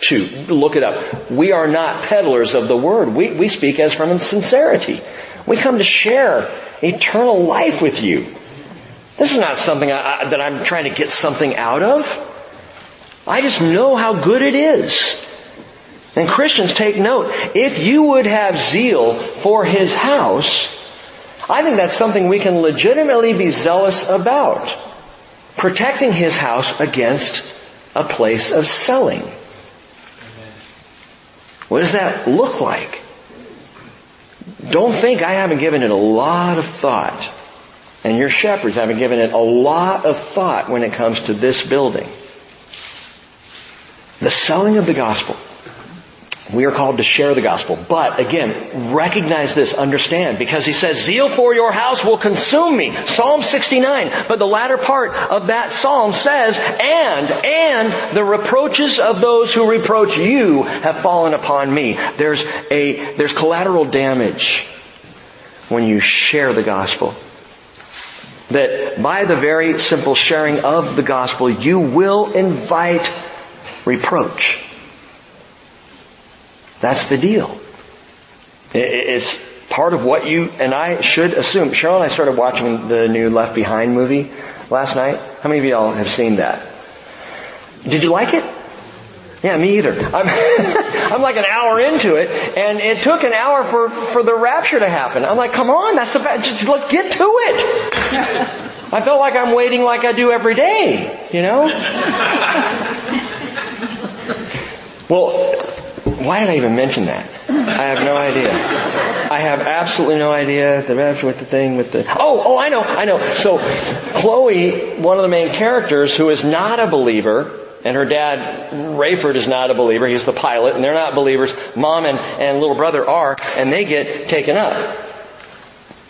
2. Look it up. We are not peddlers of the word. We, we speak as from sincerity. We come to share eternal life with you. This is not something I, I, that I'm trying to get something out of. I just know how good it is. And Christians take note. If you would have zeal for His house, I think that's something we can legitimately be zealous about protecting his house against a place of selling. What does that look like? Don't think I haven't given it a lot of thought. And your shepherds haven't given it a lot of thought when it comes to this building. The selling of the gospel. We are called to share the gospel. But again, recognize this, understand, because he says, zeal for your house will consume me. Psalm 69. But the latter part of that psalm says, and, and the reproaches of those who reproach you have fallen upon me. There's a, there's collateral damage when you share the gospel. That by the very simple sharing of the gospel, you will invite reproach. That's the deal. It's part of what you and I should assume. Cheryl and I started watching the new Left Behind movie last night. How many of y'all have seen that? Did you like it? Yeah, me either. I'm, I'm like an hour into it, and it took an hour for, for the rapture to happen. I'm like, come on, that's the bad, just let's get to it. I felt like I'm waiting like I do every day, you know? well, why did I even mention that? I have no idea. I have absolutely no idea. The rapture with the thing with the, oh, oh, I know, I know. So, Chloe, one of the main characters who is not a believer, and her dad, Rayford, is not a believer. He's the pilot, and they're not believers. Mom and, and little brother are, and they get taken up.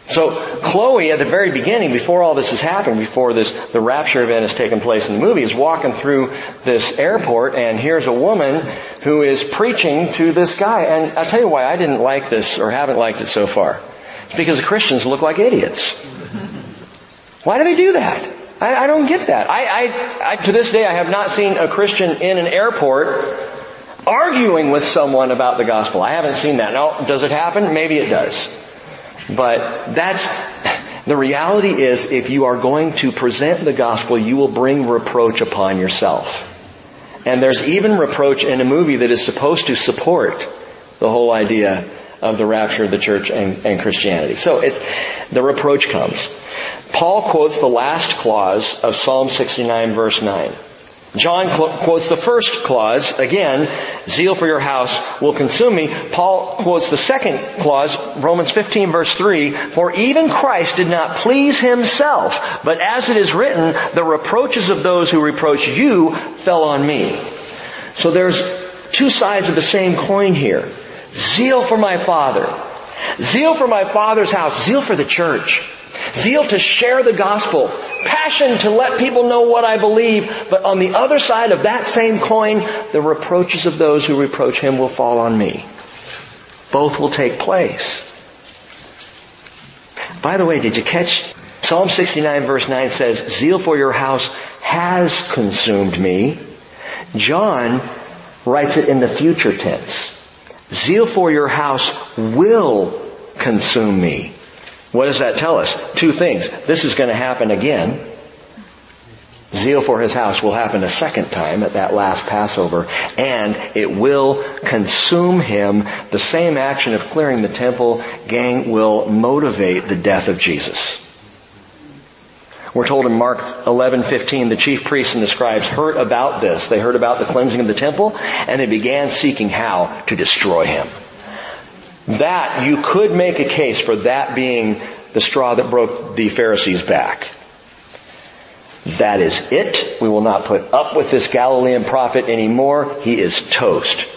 So Chloe, at the very beginning, before all this has happened, before this the rapture event has taken place in the movie, is walking through this airport, and here's a woman who is preaching to this guy. And I'll tell you why I didn't like this or haven't liked it so far. It's because the Christians look like idiots. Why do they do that? I, I don't get that. I, I, I, to this day, I have not seen a Christian in an airport arguing with someone about the gospel. I haven't seen that. Now, does it happen? Maybe it does. But that's, the reality is if you are going to present the gospel, you will bring reproach upon yourself. And there's even reproach in a movie that is supposed to support the whole idea of the rapture of the church and, and Christianity. So it's, the reproach comes. Paul quotes the last clause of Psalm 69 verse 9. John quotes the first clause, again, zeal for your house will consume me. Paul quotes the second clause, Romans 15 verse 3, for even Christ did not please himself, but as it is written, the reproaches of those who reproach you fell on me. So there's two sides of the same coin here. Zeal for my Father. Zeal for my Father's house. Zeal for the church. Zeal to share the gospel. Passion to let people know what I believe. But on the other side of that same coin, the reproaches of those who reproach him will fall on me. Both will take place. By the way, did you catch? Psalm 69 verse 9 says, Zeal for your house has consumed me. John writes it in the future tense. Zeal for your house will consume me. What does that tell us? Two things. This is going to happen again. Zeal for his house will happen a second time at that last Passover, and it will consume him. The same action of clearing the temple, gang, will motivate the death of Jesus. We're told in Mark 11:15 the chief priests and the scribes heard about this. They heard about the cleansing of the temple and they began seeking how to destroy him. That, you could make a case for that being the straw that broke the Pharisees' back. That is it. We will not put up with this Galilean prophet anymore. He is toast.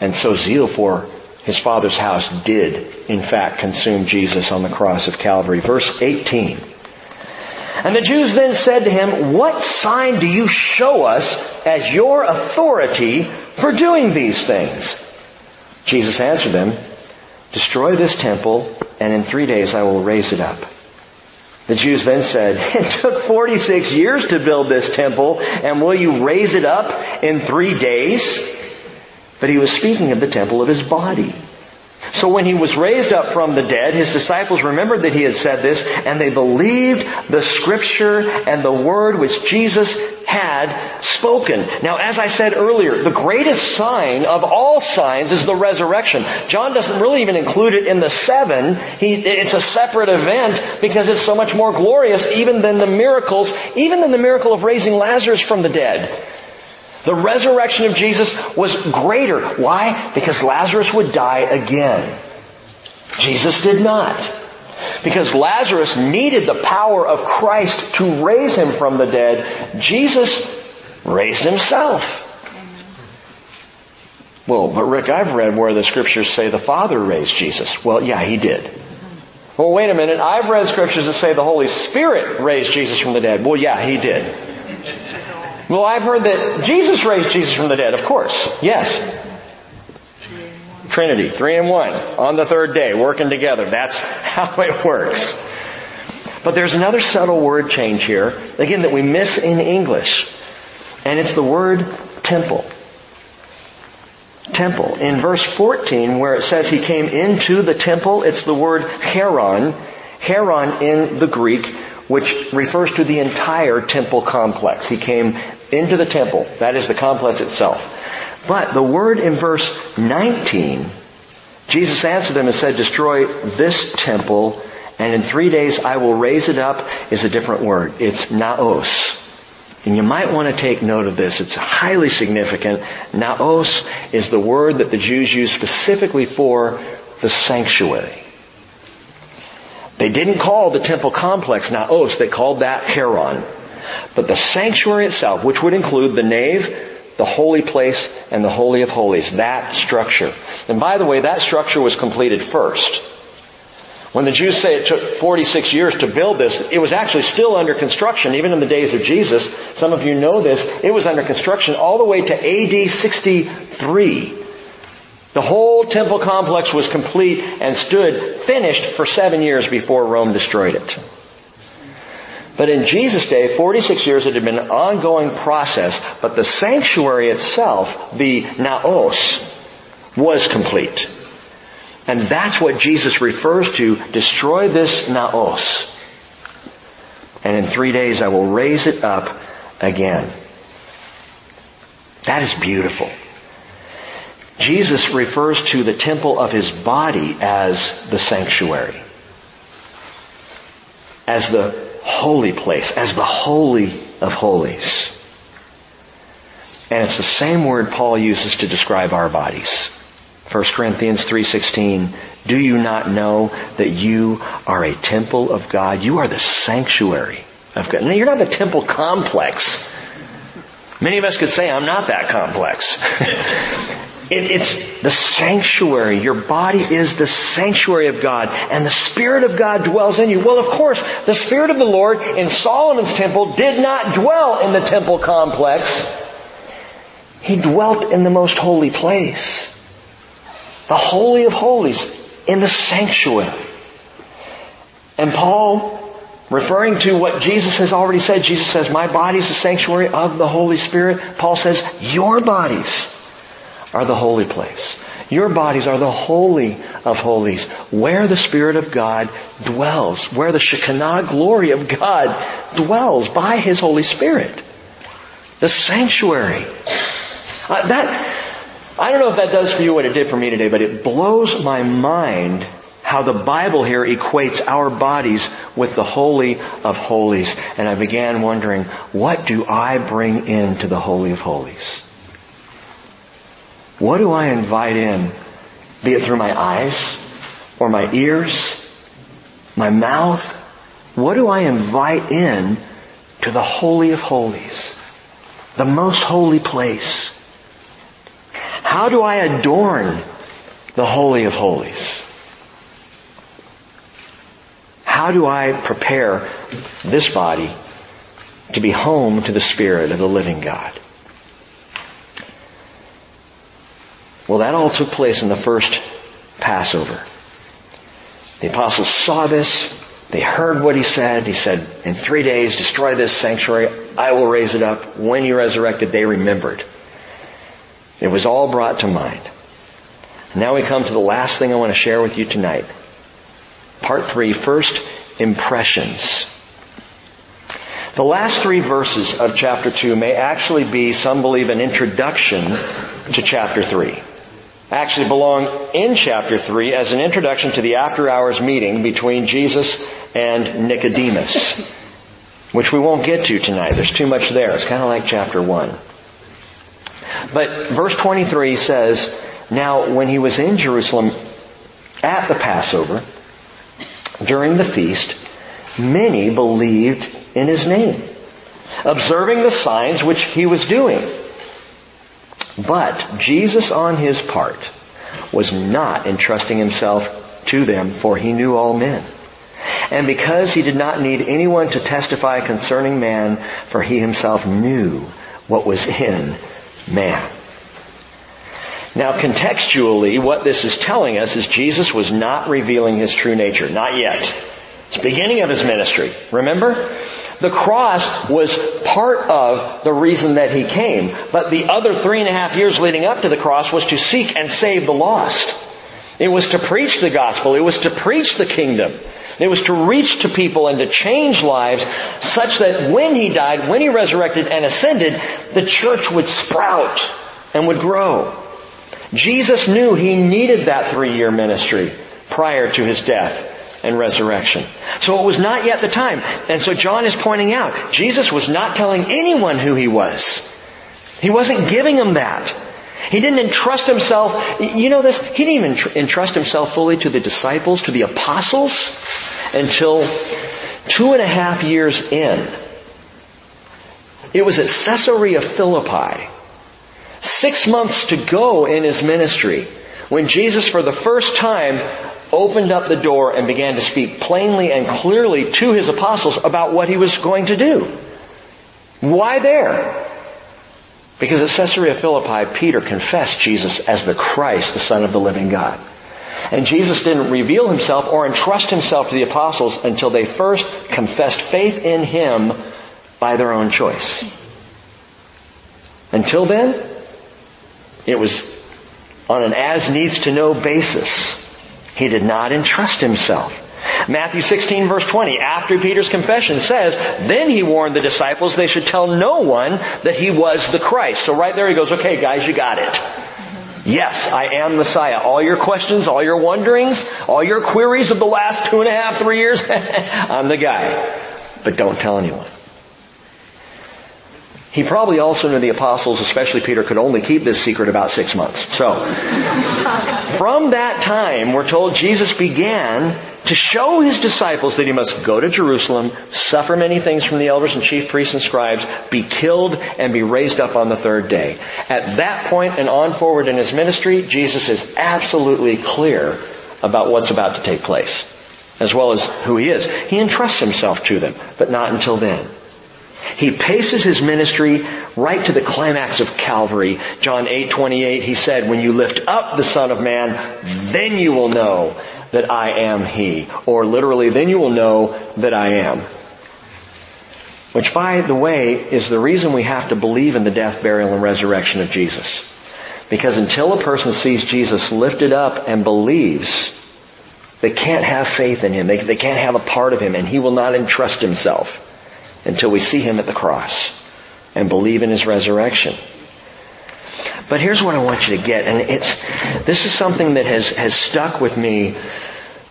And so zeal for his father's house did, in fact, consume Jesus on the cross of Calvary. Verse 18. And the Jews then said to him, What sign do you show us as your authority for doing these things? Jesus answered them, Destroy this temple, and in three days I will raise it up. The Jews then said, It took 46 years to build this temple, and will you raise it up in three days? But he was speaking of the temple of his body. So when he was raised up from the dead, his disciples remembered that he had said this, and they believed the scripture and the word which Jesus had spoken. Now, as I said earlier, the greatest sign of all signs is the resurrection. John doesn't really even include it in the seven. He, it's a separate event because it's so much more glorious even than the miracles, even than the miracle of raising Lazarus from the dead. The resurrection of Jesus was greater. Why? Because Lazarus would die again. Jesus did not. Because Lazarus needed the power of Christ to raise him from the dead. Jesus raised himself. Well, but Rick, I've read where the scriptures say the Father raised Jesus. Well, yeah, he did. Well, wait a minute. I've read scriptures that say the Holy Spirit raised Jesus from the dead. Well, yeah, he did. Well, I've heard that Jesus raised Jesus from the dead. Of course. Yes. Trinity, three and one, on the third day, working together. That's how it works. But there's another subtle word change here, again, that we miss in English. And it's the word temple. Temple. In verse 14, where it says he came into the temple, it's the word hieron. Hieron in the Greek, which refers to the entire temple complex. He came into the temple. That is the complex itself. But the word in verse 19, Jesus answered them and said, destroy this temple and in three days I will raise it up is a different word. It's naos. And you might want to take note of this. It's highly significant. Naos is the word that the Jews use specifically for the sanctuary. They didn't call the temple complex Naos, they called that Hieron. But the sanctuary itself, which would include the nave, the holy place, and the holy of holies, that structure. And by the way, that structure was completed first. When the Jews say it took 46 years to build this, it was actually still under construction, even in the days of Jesus. Some of you know this. It was under construction all the way to AD 63. The whole temple complex was complete and stood finished for seven years before Rome destroyed it. But in Jesus' day, 46 years, it had been an ongoing process, but the sanctuary itself, the naos, was complete. And that's what Jesus refers to, destroy this naos. And in three days I will raise it up again. That is beautiful. Jesus refers to the temple of his body as the sanctuary. As the holy place, as the holy of holies. And it's the same word Paul uses to describe our bodies. 1 Corinthians 3:16 Do you not know that you are a temple of God? You are the sanctuary of God. Now you're not the temple complex. Many of us could say I'm not that complex. it, it's the sanctuary. Your body is the sanctuary of God and the Spirit of God dwells in you. Well, of course, the Spirit of the Lord in Solomon's temple did not dwell in the temple complex. He dwelt in the most holy place the Holy of Holies in the sanctuary. And Paul, referring to what Jesus has already said, Jesus says, my body is the sanctuary of the Holy Spirit. Paul says, your bodies are the holy place. Your bodies are the holy of holies, where the Spirit of God dwells, where the Shekinah glory of God dwells by His Holy Spirit. The sanctuary. Uh, that, I don't know if that does for you what it did for me today, but it blows my mind how the Bible here equates our bodies with the Holy of Holies. And I began wondering, what do I bring into the Holy of Holies? What do I invite in? Be it through my eyes or my ears, my mouth. What do I invite in to the Holy of Holies? The most holy place. How do I adorn the Holy of Holies? How do I prepare this body to be home to the Spirit of the living God? Well, that all took place in the first Passover. The apostles saw this. They heard what he said. He said, in three days, destroy this sanctuary. I will raise it up. When you resurrected, they remembered. It was all brought to mind. Now we come to the last thing I want to share with you tonight. Part three, first impressions. The last three verses of chapter two may actually be, some believe, an introduction to chapter three. Actually belong in chapter three as an introduction to the after hours meeting between Jesus and Nicodemus, which we won't get to tonight. There's too much there. It's kind of like chapter one. But verse 23 says, Now when he was in Jerusalem at the Passover, during the feast, many believed in his name, observing the signs which he was doing. But Jesus on his part was not entrusting himself to them, for he knew all men. And because he did not need anyone to testify concerning man, for he himself knew what was in man. Now contextually, what this is telling us is Jesus was not revealing his true nature. Not yet. It's the beginning of his ministry. Remember? The cross was part of the reason that he came, but the other three and a half years leading up to the cross was to seek and save the lost. It was to preach the gospel. It was to preach the kingdom. It was to reach to people and to change lives such that when he died, when he resurrected and ascended, the church would sprout and would grow. Jesus knew he needed that three year ministry prior to his death and resurrection. So it was not yet the time. And so John is pointing out, Jesus was not telling anyone who he was. He wasn't giving them that. He didn't entrust himself, you know this, he didn't even entrust himself fully to the disciples, to the apostles, until two and a half years in. It was at Caesarea Philippi, six months to go in his ministry, when Jesus for the first time opened up the door and began to speak plainly and clearly to his apostles about what he was going to do. Why there? Because at Caesarea Philippi, Peter confessed Jesus as the Christ, the Son of the living God. And Jesus didn't reveal himself or entrust himself to the apostles until they first confessed faith in him by their own choice. Until then, it was on an as needs to know basis. He did not entrust himself. Matthew 16 verse 20, after Peter's confession says, then he warned the disciples they should tell no one that he was the Christ. So right there he goes, okay guys, you got it. Yes, I am Messiah. All your questions, all your wonderings, all your queries of the last two and a half, three years, I'm the guy. But don't tell anyone. He probably also knew the apostles, especially Peter, could only keep this secret about six months. So, from that time, we're told Jesus began to show his disciples that he must go to Jerusalem, suffer many things from the elders and chief priests and scribes, be killed, and be raised up on the third day. At that point and on forward in his ministry, Jesus is absolutely clear about what's about to take place, as well as who he is. He entrusts himself to them, but not until then. He paces his ministry right to the climax of Calvary. John 8, 28, he said, when you lift up the Son of Man, then you will know that I am He. Or literally, then you will know that I am. Which by the way is the reason we have to believe in the death, burial, and resurrection of Jesus. Because until a person sees Jesus lifted up and believes, they can't have faith in Him. They, they can't have a part of Him and He will not entrust Himself until we see Him at the cross and believe in His resurrection. But here's what I want you to get, and it's, this is something that has, has stuck with me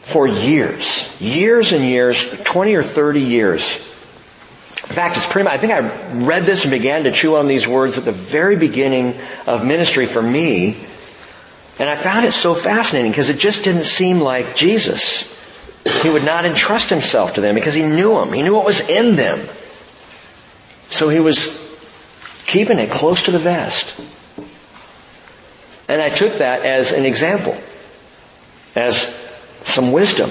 for years. Years and years, 20 or 30 years. In fact, it's pretty much, I think I read this and began to chew on these words at the very beginning of ministry for me. And I found it so fascinating because it just didn't seem like Jesus. He would not entrust himself to them because he knew them. He knew what was in them. So he was keeping it close to the vest. And I took that as an example, as some wisdom,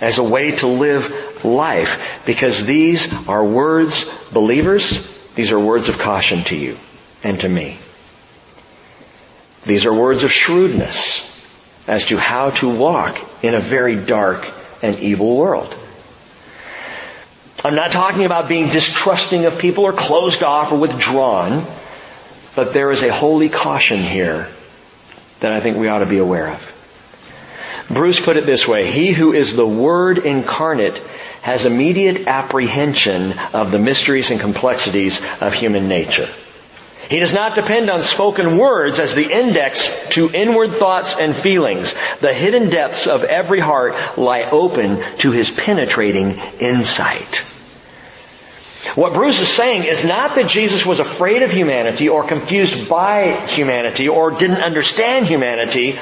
as a way to live life, because these are words, believers, these are words of caution to you and to me. These are words of shrewdness as to how to walk in a very dark and evil world. I'm not talking about being distrusting of people or closed off or withdrawn, but there is a holy caution here that I think we ought to be aware of. Bruce put it this way, he who is the Word incarnate has immediate apprehension of the mysteries and complexities of human nature. He does not depend on spoken words as the index to inward thoughts and feelings. The hidden depths of every heart lie open to his penetrating insight. What Bruce is saying is not that Jesus was afraid of humanity or confused by humanity or didn't understand humanity,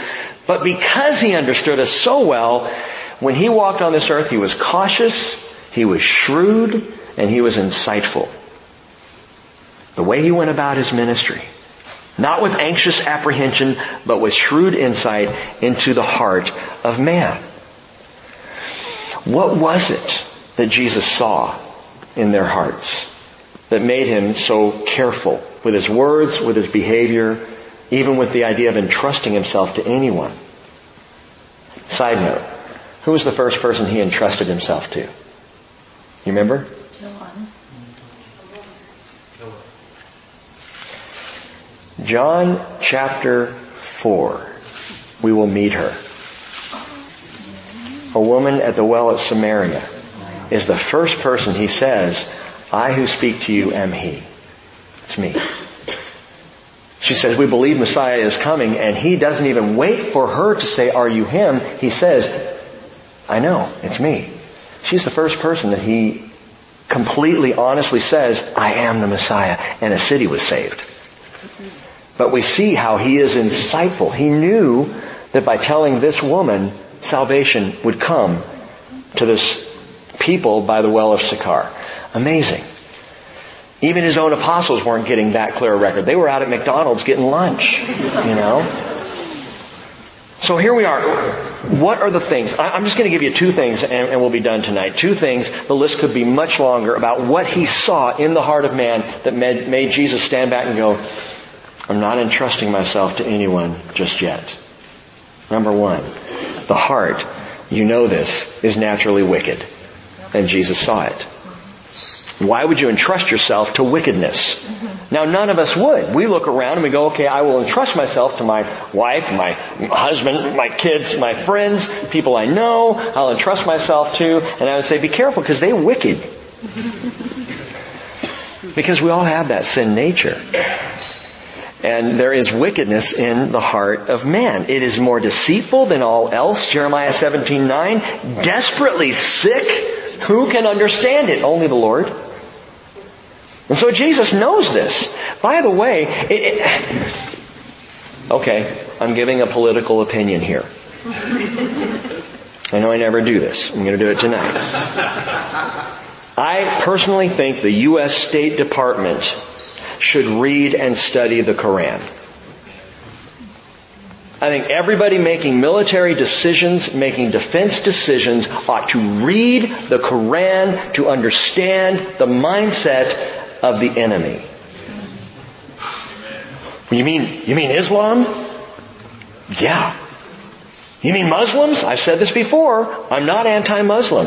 but because he understood us so well, when he walked on this earth, he was cautious, he was shrewd, and he was insightful. The way he went about his ministry. Not with anxious apprehension, but with shrewd insight into the heart of man. What was it that Jesus saw in their hearts that made him so careful with his words, with his behavior, even with the idea of entrusting himself to anyone. Side note, who was the first person he entrusted himself to? You remember? John chapter 4. We will meet her. A woman at the well at Samaria is the first person he says, I who speak to you am he. It's me. She says, we believe Messiah is coming and he doesn't even wait for her to say, are you him? He says, I know, it's me. She's the first person that he completely honestly says, I am the Messiah. And a city was saved. But we see how he is insightful. He knew that by telling this woman, salvation would come to this people by the well of Sychar. Amazing. Even his own apostles weren't getting that clear a record. They were out at McDonald's getting lunch, you know. So here we are. What are the things? I'm just going to give you two things and, we'll be done tonight. Two things. The list could be much longer about what he saw in the heart of man that made Jesus stand back and go, I'm not entrusting myself to anyone just yet. Number one, the heart, you know this, is naturally wicked. And Jesus saw it. Why would you entrust yourself to wickedness? Now none of us would. We look around and we go, okay, I will entrust myself to my wife, my husband, my kids, my friends, people I know, I'll entrust myself to, and I would say, be careful because they're wicked. because we all have that sin nature. And there is wickedness in the heart of man. It is more deceitful than all else, Jeremiah 17, 9. Desperately sick. Who can understand it? Only the Lord. And so Jesus knows this. By the way, it, it, okay, I'm giving a political opinion here. I know I never do this. I'm going to do it tonight. I personally think the U.S. State Department should read and study the Koran. I think everybody making military decisions, making defense decisions ought to read the Koran to understand the mindset of the enemy. You mean, you mean Islam? Yeah. You mean Muslims? I've said this before. I'm not anti-Muslim.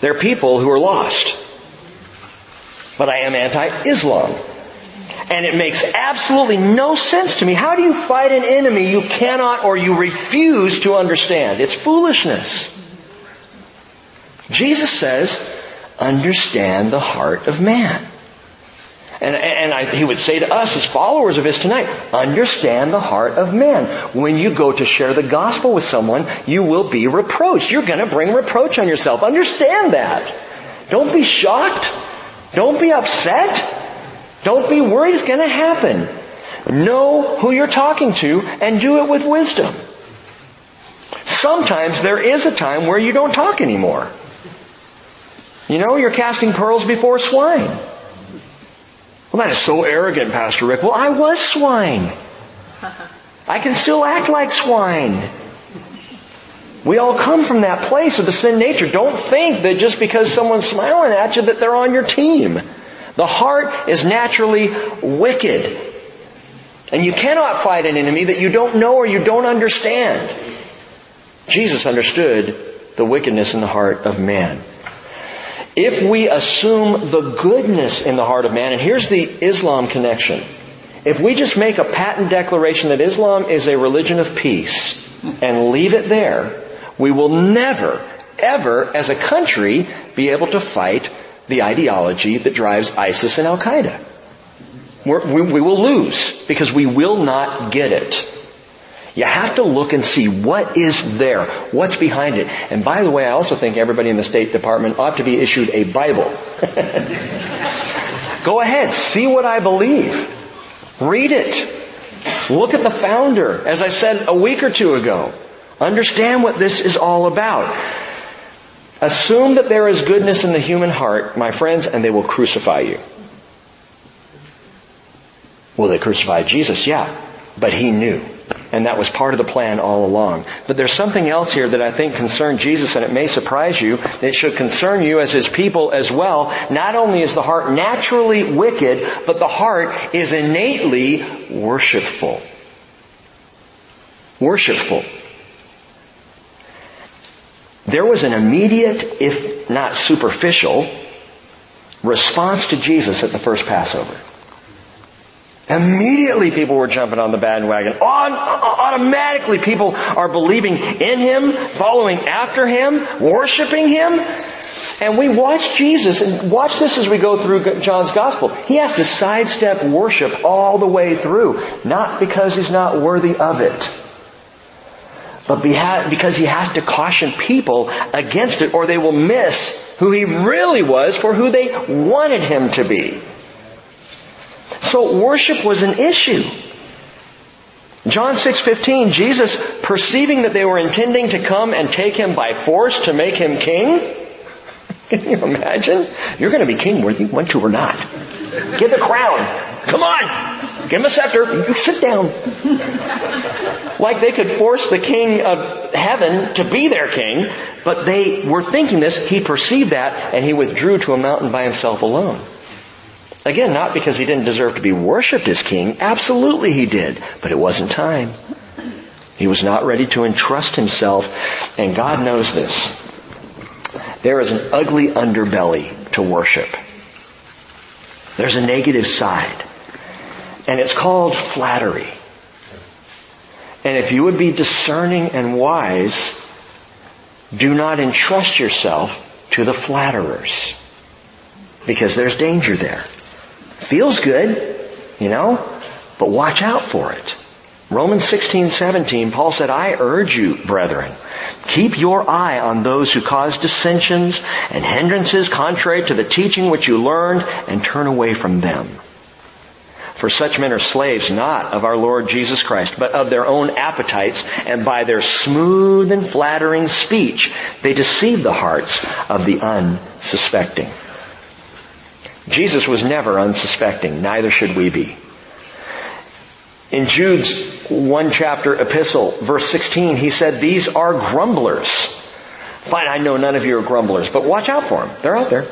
They're people who are lost. But I am anti-Islam. And it makes absolutely no sense to me. How do you fight an enemy you cannot or you refuse to understand? It's foolishness. Jesus says, understand the heart of man. And, and I, he would say to us as followers of his tonight, understand the heart of man. When you go to share the gospel with someone, you will be reproached. You're gonna bring reproach on yourself. Understand that. Don't be shocked. Don't be upset. Don't be worried it's to happen. Know who you're talking to and do it with wisdom. Sometimes there is a time where you don't talk anymore. You know, you're casting pearls before swine. Well, that is so arrogant, Pastor Rick. Well, I was swine. I can still act like swine. We all come from that place of the sin nature. Don't think that just because someone's smiling at you that they're on your team. The heart is naturally wicked. And you cannot fight an enemy that you don't know or you don't understand. Jesus understood the wickedness in the heart of man. If we assume the goodness in the heart of man, and here's the Islam connection. If we just make a patent declaration that Islam is a religion of peace and leave it there, we will never, ever, as a country, be able to fight the ideology that drives ISIS and Al Qaeda. We, we will lose because we will not get it. You have to look and see what is there, what's behind it. And by the way, I also think everybody in the State Department ought to be issued a Bible. Go ahead, see what I believe. Read it. Look at the founder, as I said a week or two ago. Understand what this is all about. Assume that there is goodness in the human heart, my friends, and they will crucify you. Well, they crucified Jesus, yeah, but he knew. And that was part of the plan all along. But there's something else here that I think concerned Jesus and it may surprise you. It should concern you as his people as well. Not only is the heart naturally wicked, but the heart is innately worshipful. Worshipful. There was an immediate, if not superficial, response to Jesus at the first Passover. Immediately people were jumping on the bandwagon. automatically people are believing in Him, following after Him, worshiping Him. And we watch Jesus, and watch this as we go through John's Gospel. He has to sidestep worship all the way through. Not because He's not worthy of it but because he has to caution people against it or they will miss who he really was for who they wanted him to be. So worship was an issue. John 6:15 Jesus perceiving that they were intending to come and take him by force to make him king can you imagine? You're going to be king whether you want to or not. Give the crown. Come on. Give him a scepter. You sit down. like they could force the king of heaven to be their king, but they were thinking this. He perceived that and he withdrew to a mountain by himself alone. Again, not because he didn't deserve to be worshipped as king. Absolutely he did. But it wasn't time. He was not ready to entrust himself, and God knows this. There is an ugly underbelly to worship. There's a negative side. And it's called flattery. And if you would be discerning and wise, do not entrust yourself to the flatterers. Because there's danger there. Feels good, you know, but watch out for it. Romans 16, 17, Paul said, I urge you, brethren, Keep your eye on those who cause dissensions and hindrances contrary to the teaching which you learned and turn away from them. For such men are slaves not of our Lord Jesus Christ, but of their own appetites, and by their smooth and flattering speech, they deceive the hearts of the unsuspecting. Jesus was never unsuspecting, neither should we be. In Jude's one chapter epistle, verse 16, he said, these are grumblers. Fine, I know none of you are grumblers, but watch out for them. They're out there.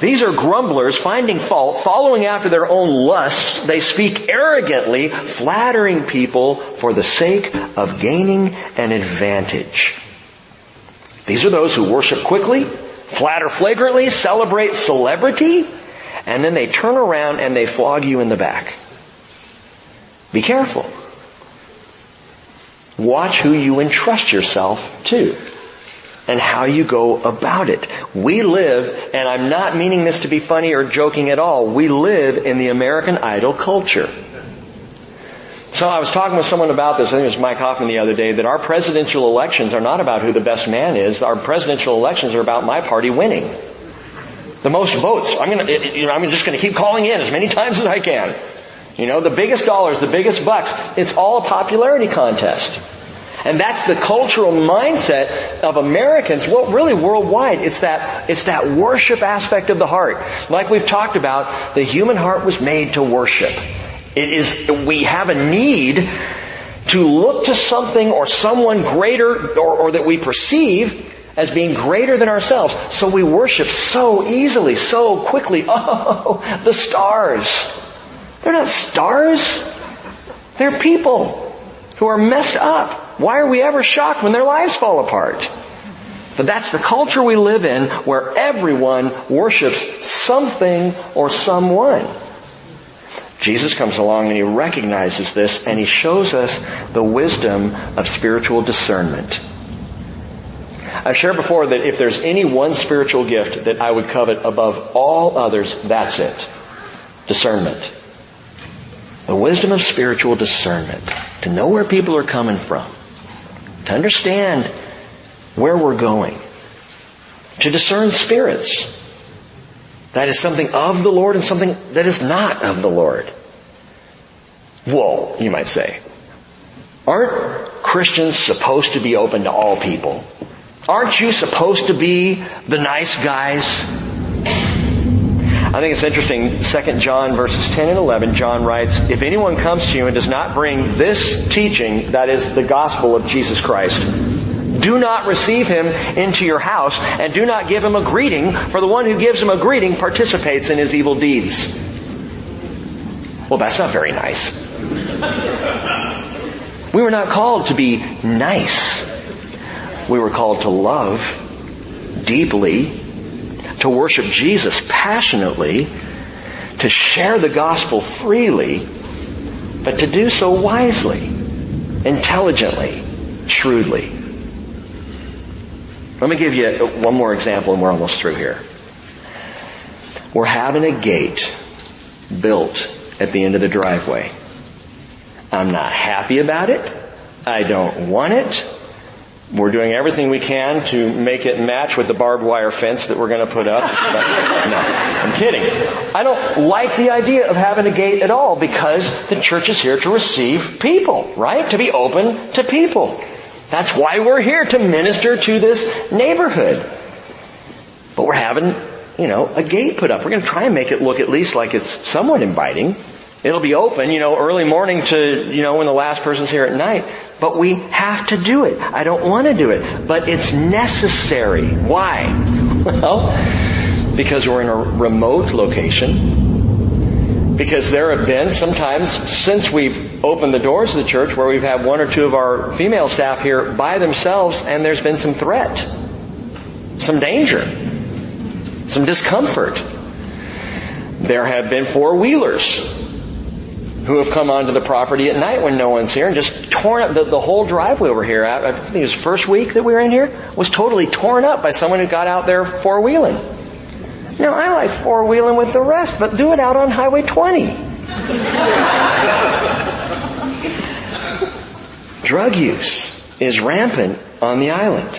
These are grumblers, finding fault, following after their own lusts. They speak arrogantly, flattering people for the sake of gaining an advantage. These are those who worship quickly, flatter flagrantly, celebrate celebrity, and then they turn around and they flog you in the back. Be careful. Watch who you entrust yourself to and how you go about it. We live, and I'm not meaning this to be funny or joking at all, we live in the American Idol culture. So I was talking with someone about this, I think it was Mike Hoffman the other day, that our presidential elections are not about who the best man is. Our presidential elections are about my party winning. The most votes. I'm gonna, you know, I'm just gonna keep calling in as many times as I can. You know, the biggest dollars, the biggest bucks, it's all a popularity contest. And that's the cultural mindset of Americans, well, really worldwide. It's that, it's that worship aspect of the heart. Like we've talked about, the human heart was made to worship. It is, we have a need to look to something or someone greater or, or that we perceive as being greater than ourselves. So we worship so easily, so quickly. Oh, the stars. They're not stars. They're people who are messed up. Why are we ever shocked when their lives fall apart? But that's the culture we live in where everyone worships something or someone. Jesus comes along and he recognizes this and he shows us the wisdom of spiritual discernment. I've shared before that if there's any one spiritual gift that I would covet above all others, that's it. Discernment. The wisdom of spiritual discernment. To know where people are coming from. To understand where we're going. To discern spirits. That is something of the Lord and something that is not of the Lord. Whoa, you might say. Aren't Christians supposed to be open to all people? Aren't you supposed to be the nice guys? I think it's interesting, Second John verses 10 and 11, John writes, If anyone comes to you and does not bring this teaching, that is the gospel of Jesus Christ, do not receive him into your house and do not give him a greeting, for the one who gives him a greeting participates in his evil deeds. Well, that's not very nice. We were not called to be nice. We were called to love deeply to worship Jesus passionately, to share the gospel freely, but to do so wisely, intelligently, shrewdly. Let me give you one more example and we're almost through here. We're having a gate built at the end of the driveway. I'm not happy about it. I don't want it. We're doing everything we can to make it match with the barbed wire fence that we're going to put up. No, I'm kidding. I don't like the idea of having a gate at all because the church is here to receive people, right? To be open to people. That's why we're here to minister to this neighborhood. But we're having, you know, a gate put up. We're going to try and make it look at least like it's somewhat inviting. It'll be open, you know, early morning to, you know, when the last person's here at night. But we have to do it. I don't want to do it. But it's necessary. Why? Well, because we're in a remote location. Because there have been sometimes since we've opened the doors of the church where we've had one or two of our female staff here by themselves and there's been some threat, some danger, some discomfort. There have been four wheelers who have come onto the property at night when no one's here and just torn up the, the whole driveway over here. I, I think it was first week that we were in here was totally torn up by someone who got out there four wheeling. Now I like four wheeling with the rest, but do it out on Highway 20. Drug use is rampant on the island.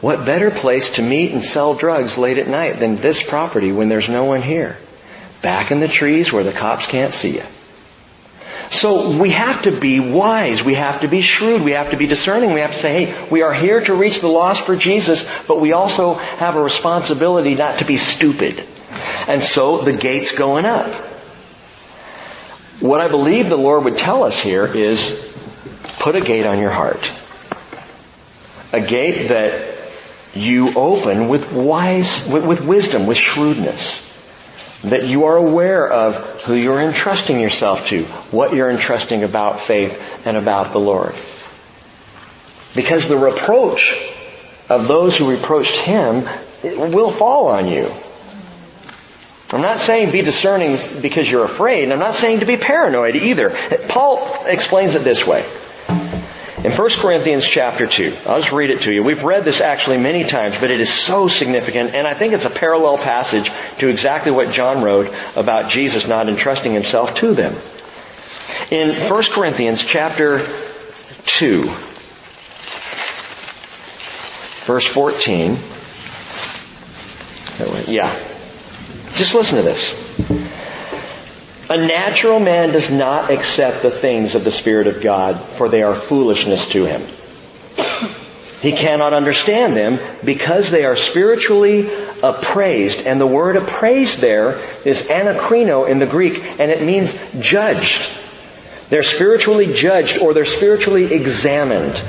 What better place to meet and sell drugs late at night than this property when there's no one here? Back in the trees where the cops can't see you. So we have to be wise. We have to be shrewd. We have to be discerning. We have to say, hey, we are here to reach the lost for Jesus, but we also have a responsibility not to be stupid. And so the gate's going up. What I believe the Lord would tell us here is put a gate on your heart. A gate that you open with wise, with, with wisdom, with shrewdness that you are aware of who you're entrusting yourself to, what you're entrusting about faith and about the Lord. Because the reproach of those who reproached him will fall on you. I'm not saying be discerning because you're afraid. I'm not saying to be paranoid either. Paul explains it this way. In 1 Corinthians chapter 2, I'll just read it to you. We've read this actually many times, but it is so significant, and I think it's a parallel passage to exactly what John wrote about Jesus not entrusting himself to them. In 1 Corinthians chapter 2, verse 14, yeah, just listen to this. A natural man does not accept the things of the Spirit of God, for they are foolishness to him. He cannot understand them because they are spiritually appraised. And the word appraised there is anakrino in the Greek, and it means judged. They're spiritually judged or they're spiritually examined.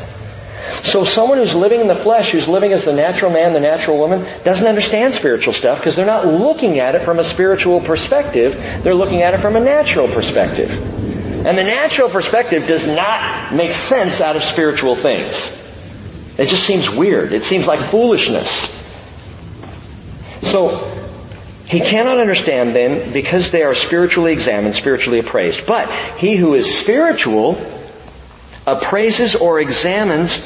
So someone who's living in the flesh, who's living as the natural man, the natural woman, doesn't understand spiritual stuff because they're not looking at it from a spiritual perspective. They're looking at it from a natural perspective. And the natural perspective does not make sense out of spiritual things. It just seems weird. It seems like foolishness. So, he cannot understand then because they are spiritually examined, spiritually appraised. But he who is spiritual appraises or examines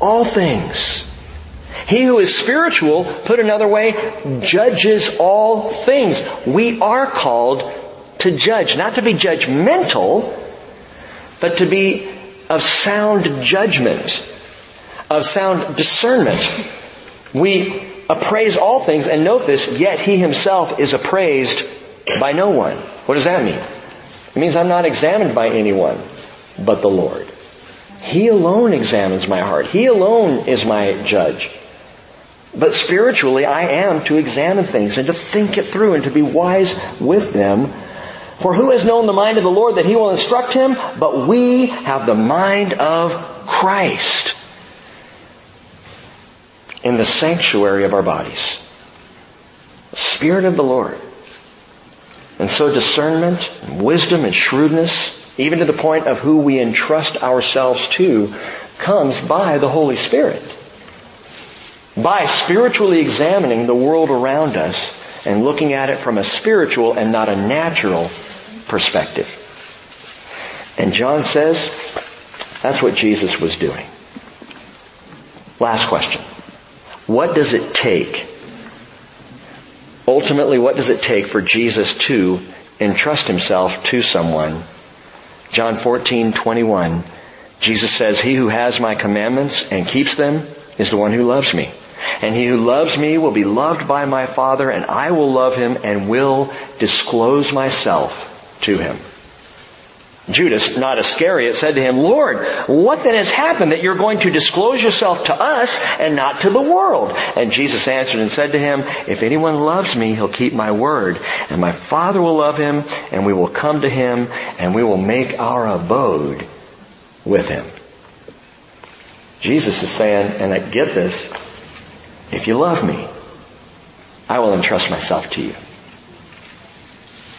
all things. He who is spiritual, put another way, judges all things. We are called to judge, not to be judgmental, but to be of sound judgment, of sound discernment. We appraise all things, and note this, yet he himself is appraised by no one. What does that mean? It means I'm not examined by anyone but the Lord. He alone examines my heart. He alone is my judge. But spiritually, I am to examine things and to think it through and to be wise with them. For who has known the mind of the Lord that he will instruct him? But we have the mind of Christ in the sanctuary of our bodies. Spirit of the Lord. And so discernment, and wisdom, and shrewdness even to the point of who we entrust ourselves to, comes by the Holy Spirit. By spiritually examining the world around us and looking at it from a spiritual and not a natural perspective. And John says that's what Jesus was doing. Last question. What does it take? Ultimately, what does it take for Jesus to entrust himself to someone John 14, 21. Jesus says, he who has my commandments and keeps them is the one who loves me. And he who loves me will be loved by my Father and I will love him and will disclose myself to him. Judas, not Iscariot, said to him, Lord, what then has happened that you're going to disclose yourself to us and not to the world? And Jesus answered and said to him, If anyone loves me, he'll keep my word, and my Father will love him, and we will come to him, and we will make our abode with him. Jesus is saying, and I get this, if you love me, I will entrust myself to you.